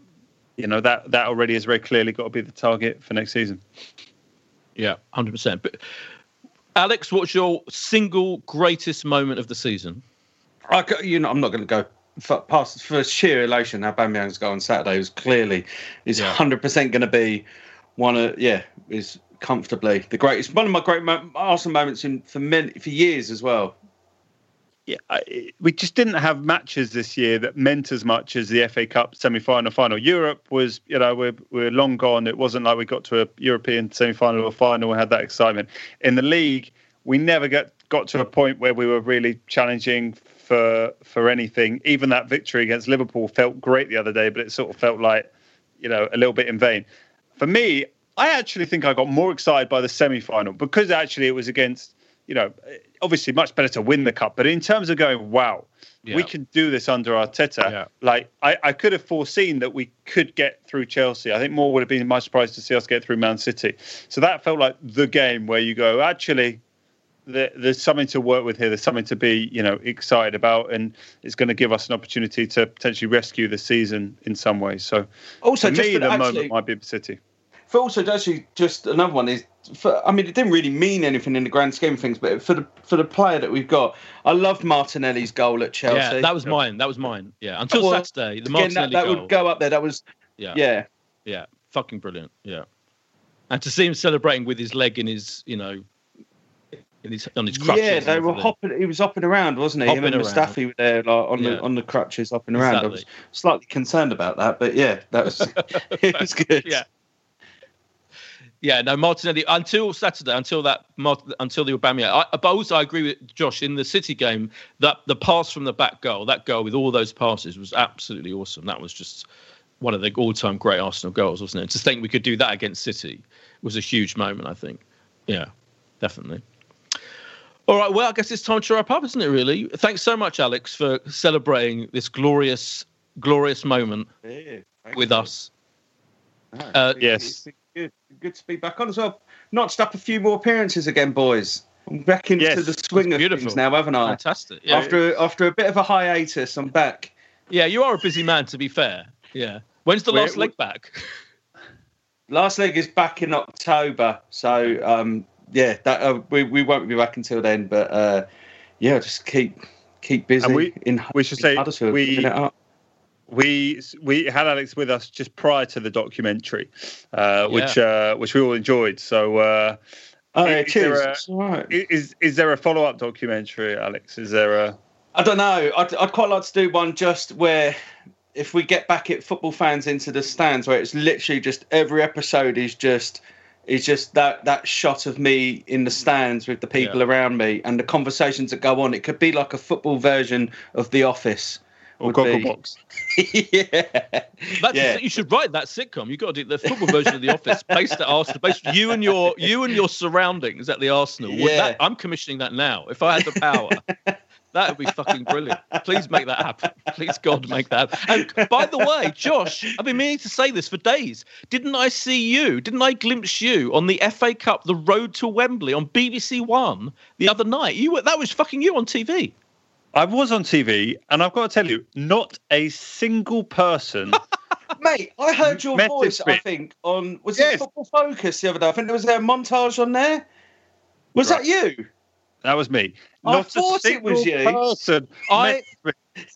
you know that that already has very clearly got to be the target for next season. Yeah, hundred percent. But Alex, what's your single greatest moment of the season? I, ca- you know, I'm not going to go for, past for sheer elation. How Aubameyang's go on Saturday was clearly is Yeah. 100 percent going to be one of yeah is comfortably the greatest one of my great mo- Arsenal moments in for many for years as well. Yeah, I, we just didn't have matches this year that meant as much as the FA Cup semi-final, final. Europe was, you know, we're we're long gone. It wasn't like we got to a European semi-final or final and had that excitement. In the league, we never got got to a point where we were really challenging for for anything. Even that victory against Liverpool felt great the other day, but it sort of felt like, you know, a little bit in vain. For me, I actually think I got more excited by the semi-final because actually it was against, you know, obviously much better to win the cup. But in terms of going, wow, Yeah. we can do this under Arteta. Yeah. Like I, I could have foreseen that we could get through Chelsea. I think more would have been my surprise to see us get through Man City. So that felt like the game where you go, actually, there, there's something to work with here. There's something to be, you know, excited about, and it's going to give us an opportunity to potentially rescue the season in some ways. So, Also, for just me, for the actually- moment might be City. For also actually just another one is for I mean it didn't really mean anything in the grand scheme of things, but for the for the player that we've got, I loved Martinelli's goal at Chelsea. Yeah, that was mine. That was mine. Yeah, until Well, Saturday, the Again, that, Martinelli that goal. would go up there. That was yeah, yeah. yeah, fucking brilliant. Yeah, and to see him celebrating with his leg in his, you know, in his on his crutches. Yeah, they were hopping. He was hopping around, wasn't he? Him and around. Mustafi were there, like on Yeah. the on the crutches, hopping around. I was slightly concerned about that, but yeah, that was [LAUGHS] [LAUGHS] it was good. Yeah. Yeah, no, Martinelli until Saturday, until that, until the Aubameyang. I, but also, I agree with Josh in the City game that the pass from the back goal, that goal with all those passes, was absolutely awesome. That was just one of the all-time great Arsenal goals, wasn't it? To think we could do that against City was a huge moment. I think. Yeah, definitely. All right, well, I guess it's time to wrap up, isn't it? Really. Thanks so much, Alex, for celebrating this glorious, glorious moment Yeah, with you. us. No, Uh, yes. good, good to be back on as well. Notched up a few more appearances again, boys. I'm back into Yes, the swing of beautiful. things now, haven't I? Fantastic. Yeah. After after a bit of a hiatus, I'm back. Yeah, you are a busy man, to be fair. Yeah. When's the We're- last leg back? [LAUGHS] Last leg is back in October, so um, yeah, that uh, we we won't be back until then. But uh, yeah, just keep keep busy. And we- in we should in say we- picking it up. we we had Alex with us just prior to the documentary, uh, which uh, which we all enjoyed. So, uh, Oh, yeah, is there cheers. a- It's all right. is is there a follow up documentary, Alex? Is there a I don't know. I'd, I'd quite like to do one just where, if we get back at football fans into the stands, where it's literally just every episode is just is just that that shot of me in the stands with the people Yeah. around me and the conversations that go on. It could be like a football version of The Office. Or would be- Gogglebox. [LAUGHS] yeah. That's Yeah. you should write that sitcom. You've got to do the football version of The Office, based at Arsenal, based you and your you and your surroundings at the Arsenal. Yeah. that- I'm commissioning that now. If I had the power, [LAUGHS] that would be fucking brilliant. Please make that happen. Please God make that. Happen. And by the way, Josh, I've been meaning to say this for days. Didn't I see you? Didn't I glimpse you on the FA Cup, the road to Wembley on BBC One the other night? You were that was fucking you on TV. I was on TV, and I've got to tell you, not a single person. [LAUGHS] Mate, I heard your voice, I think, on was Yes. it Football Focus the other day? I think there was a montage on there. Was Right. that you? That was me. I Not thought it was you. person. I-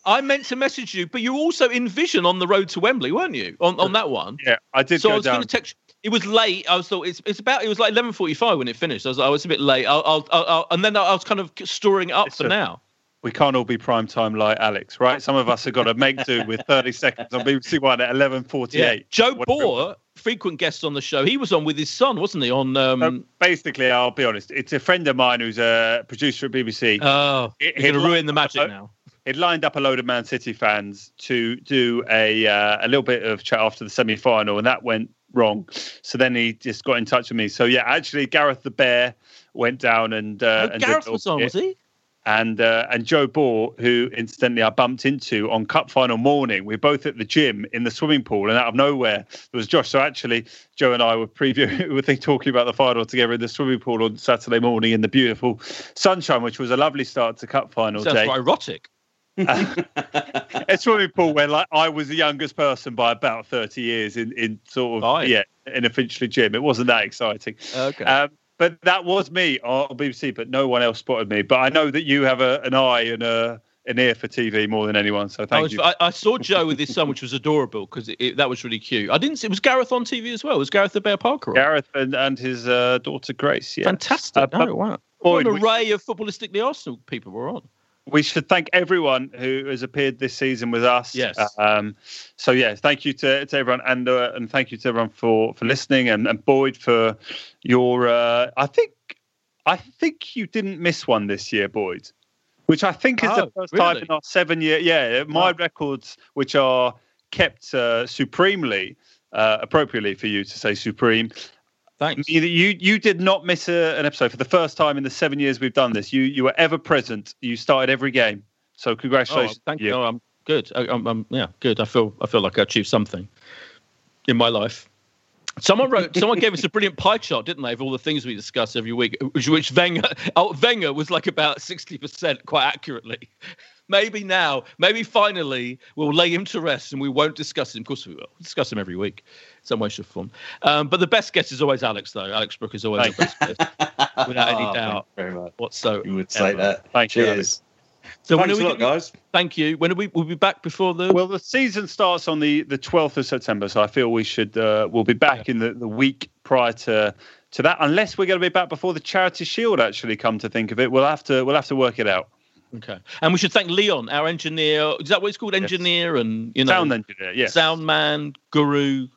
I meant to message you, but you were also in Vision on the road to Wembley, weren't you? On on that one. Yeah, I did so I was going to text. It was late. I was thought it's it's about it was like eleven forty five when it finished. I was like, oh, it's a bit late. I'll, I'll, I'll, I'll- and then I was kind of storing it up for now. We can't all be prime time like Alex, right? Some of us have got to make do with 30 [LAUGHS] seconds on BBC One at 11:48. Yeah. Joe. Bohr, frequent guest on the show, he was on with his son, wasn't he? On um, So basically, I'll be honest. It's a friend of mine who's a producer at BBC. oh, It- you're gonna ruin the magic uh, now. He'd lined up a load of Man City fans to do a uh, a little bit of chat after the semi final, and that went wrong. So then he just got in touch with me. So yeah, actually, Gareth the Bear went down and uh, Oh, and Gareth was on, bit. was he? And uh, and Joe Bohr, who incidentally I bumped into on Cup final morning. We are both at the gym in the swimming pool, and out of nowhere there was Josh. So actually, Joe and I were previewing, we [LAUGHS] were talking about the final together in the swimming pool on Saturday morning in the beautiful sunshine, which was a lovely start to Cup final Sounds day. quite erotic. [LAUGHS] a swimming pool where like I was the youngest person by about thirty years in in sort of Right. yeah in a Finchley gym. It wasn't that exciting. Okay. Um, but that was me on BBC, but no one else spotted me. But I know that you have a, an eye and a, an ear for TV more than anyone. So I, thank was, you. I, I saw Joe with his son, which was adorable because it, it- that was really cute. I didn't see, it was Gareth on TV as well? Was Gareth the Bear Parker on? Gareth and, and his uh, daughter Grace. Yeah. Fantastic. Uh, oh, wow. Boyd, what an we- array of footballistically Arsenal people were on. We should thank everyone who has appeared this season with us. Yes. Um, so yeah, thank you to, to everyone, and uh, and thank you to everyone for for listening, and, and Boyd for your. Uh, I think I think you didn't miss one this year, Boyd, which I think is the Oh, first time in our seven year. Yeah, my Wow. records, which are kept uh, supremely. Uh, appropriately for you to say supreme. Thanks. You, you you did not miss a, an episode for the first time in the seven years we've done this. You you were ever present. You started every game. So congratulations. Oh, thank you. Oh, I'm good. I, I'm, I'm yeah, good. I feel I feel like I achieved something in my life. Someone wrote. [LAUGHS] Someone gave us a brilliant pie chart, didn't they, of all the things we discuss every week? Which, which Wenger, oh, Wenger was like about sixty percent, quite accurately. Maybe now, maybe finally, we'll lay him to rest and we won't discuss him. Of course, we will We'll discuss him every week, some way, shape, or form. Um, but the best guest is always Alex, though. Alex Brooker is always the best guest, [LAUGHS] without any Oh, doubt thank you very much. whatsoever. You would say that. Thank you, Cheers. So when Thanks are a we lot, gonna- guys. Thank you. When are we? We'll be back before the. Well, the season starts on the the twelfth of September, so I feel we should uh, we'll be back in the, the week prior to to that, unless we're going to be back before the Charity Shield. Actually, come to think of it, we'll have to we'll have to work it out. Okay. And we should thank Leon, our engineer. Is that what it's called? Engineer and you know Sound engineer, yes. sound man, guru,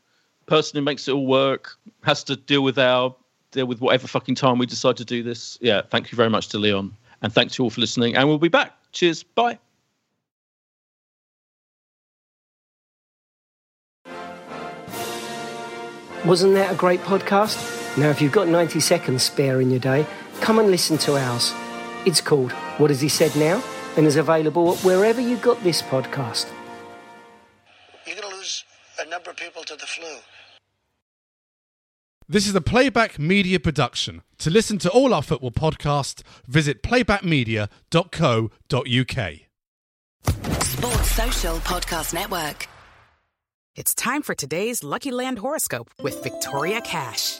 person who makes it all work, has to deal with our deal with whatever fucking time we decide to do this. Yeah, thank you very much to Leon. And thanks you all for listening. And we'll be back. Cheers. Bye. Wasn't that a great podcast? Now, if you've got 90 seconds spare in your day, come and listen to ours. It's called What Has He Said Now? and is available wherever you got this podcast. You're going to lose a number of people to the flu. This is a Playback Media production. To listen to all our football podcasts, visit playbackmedia.co.uk. Sports Social Podcast Network. It's time for today's Lucky Land horoscope with Victoria Cash.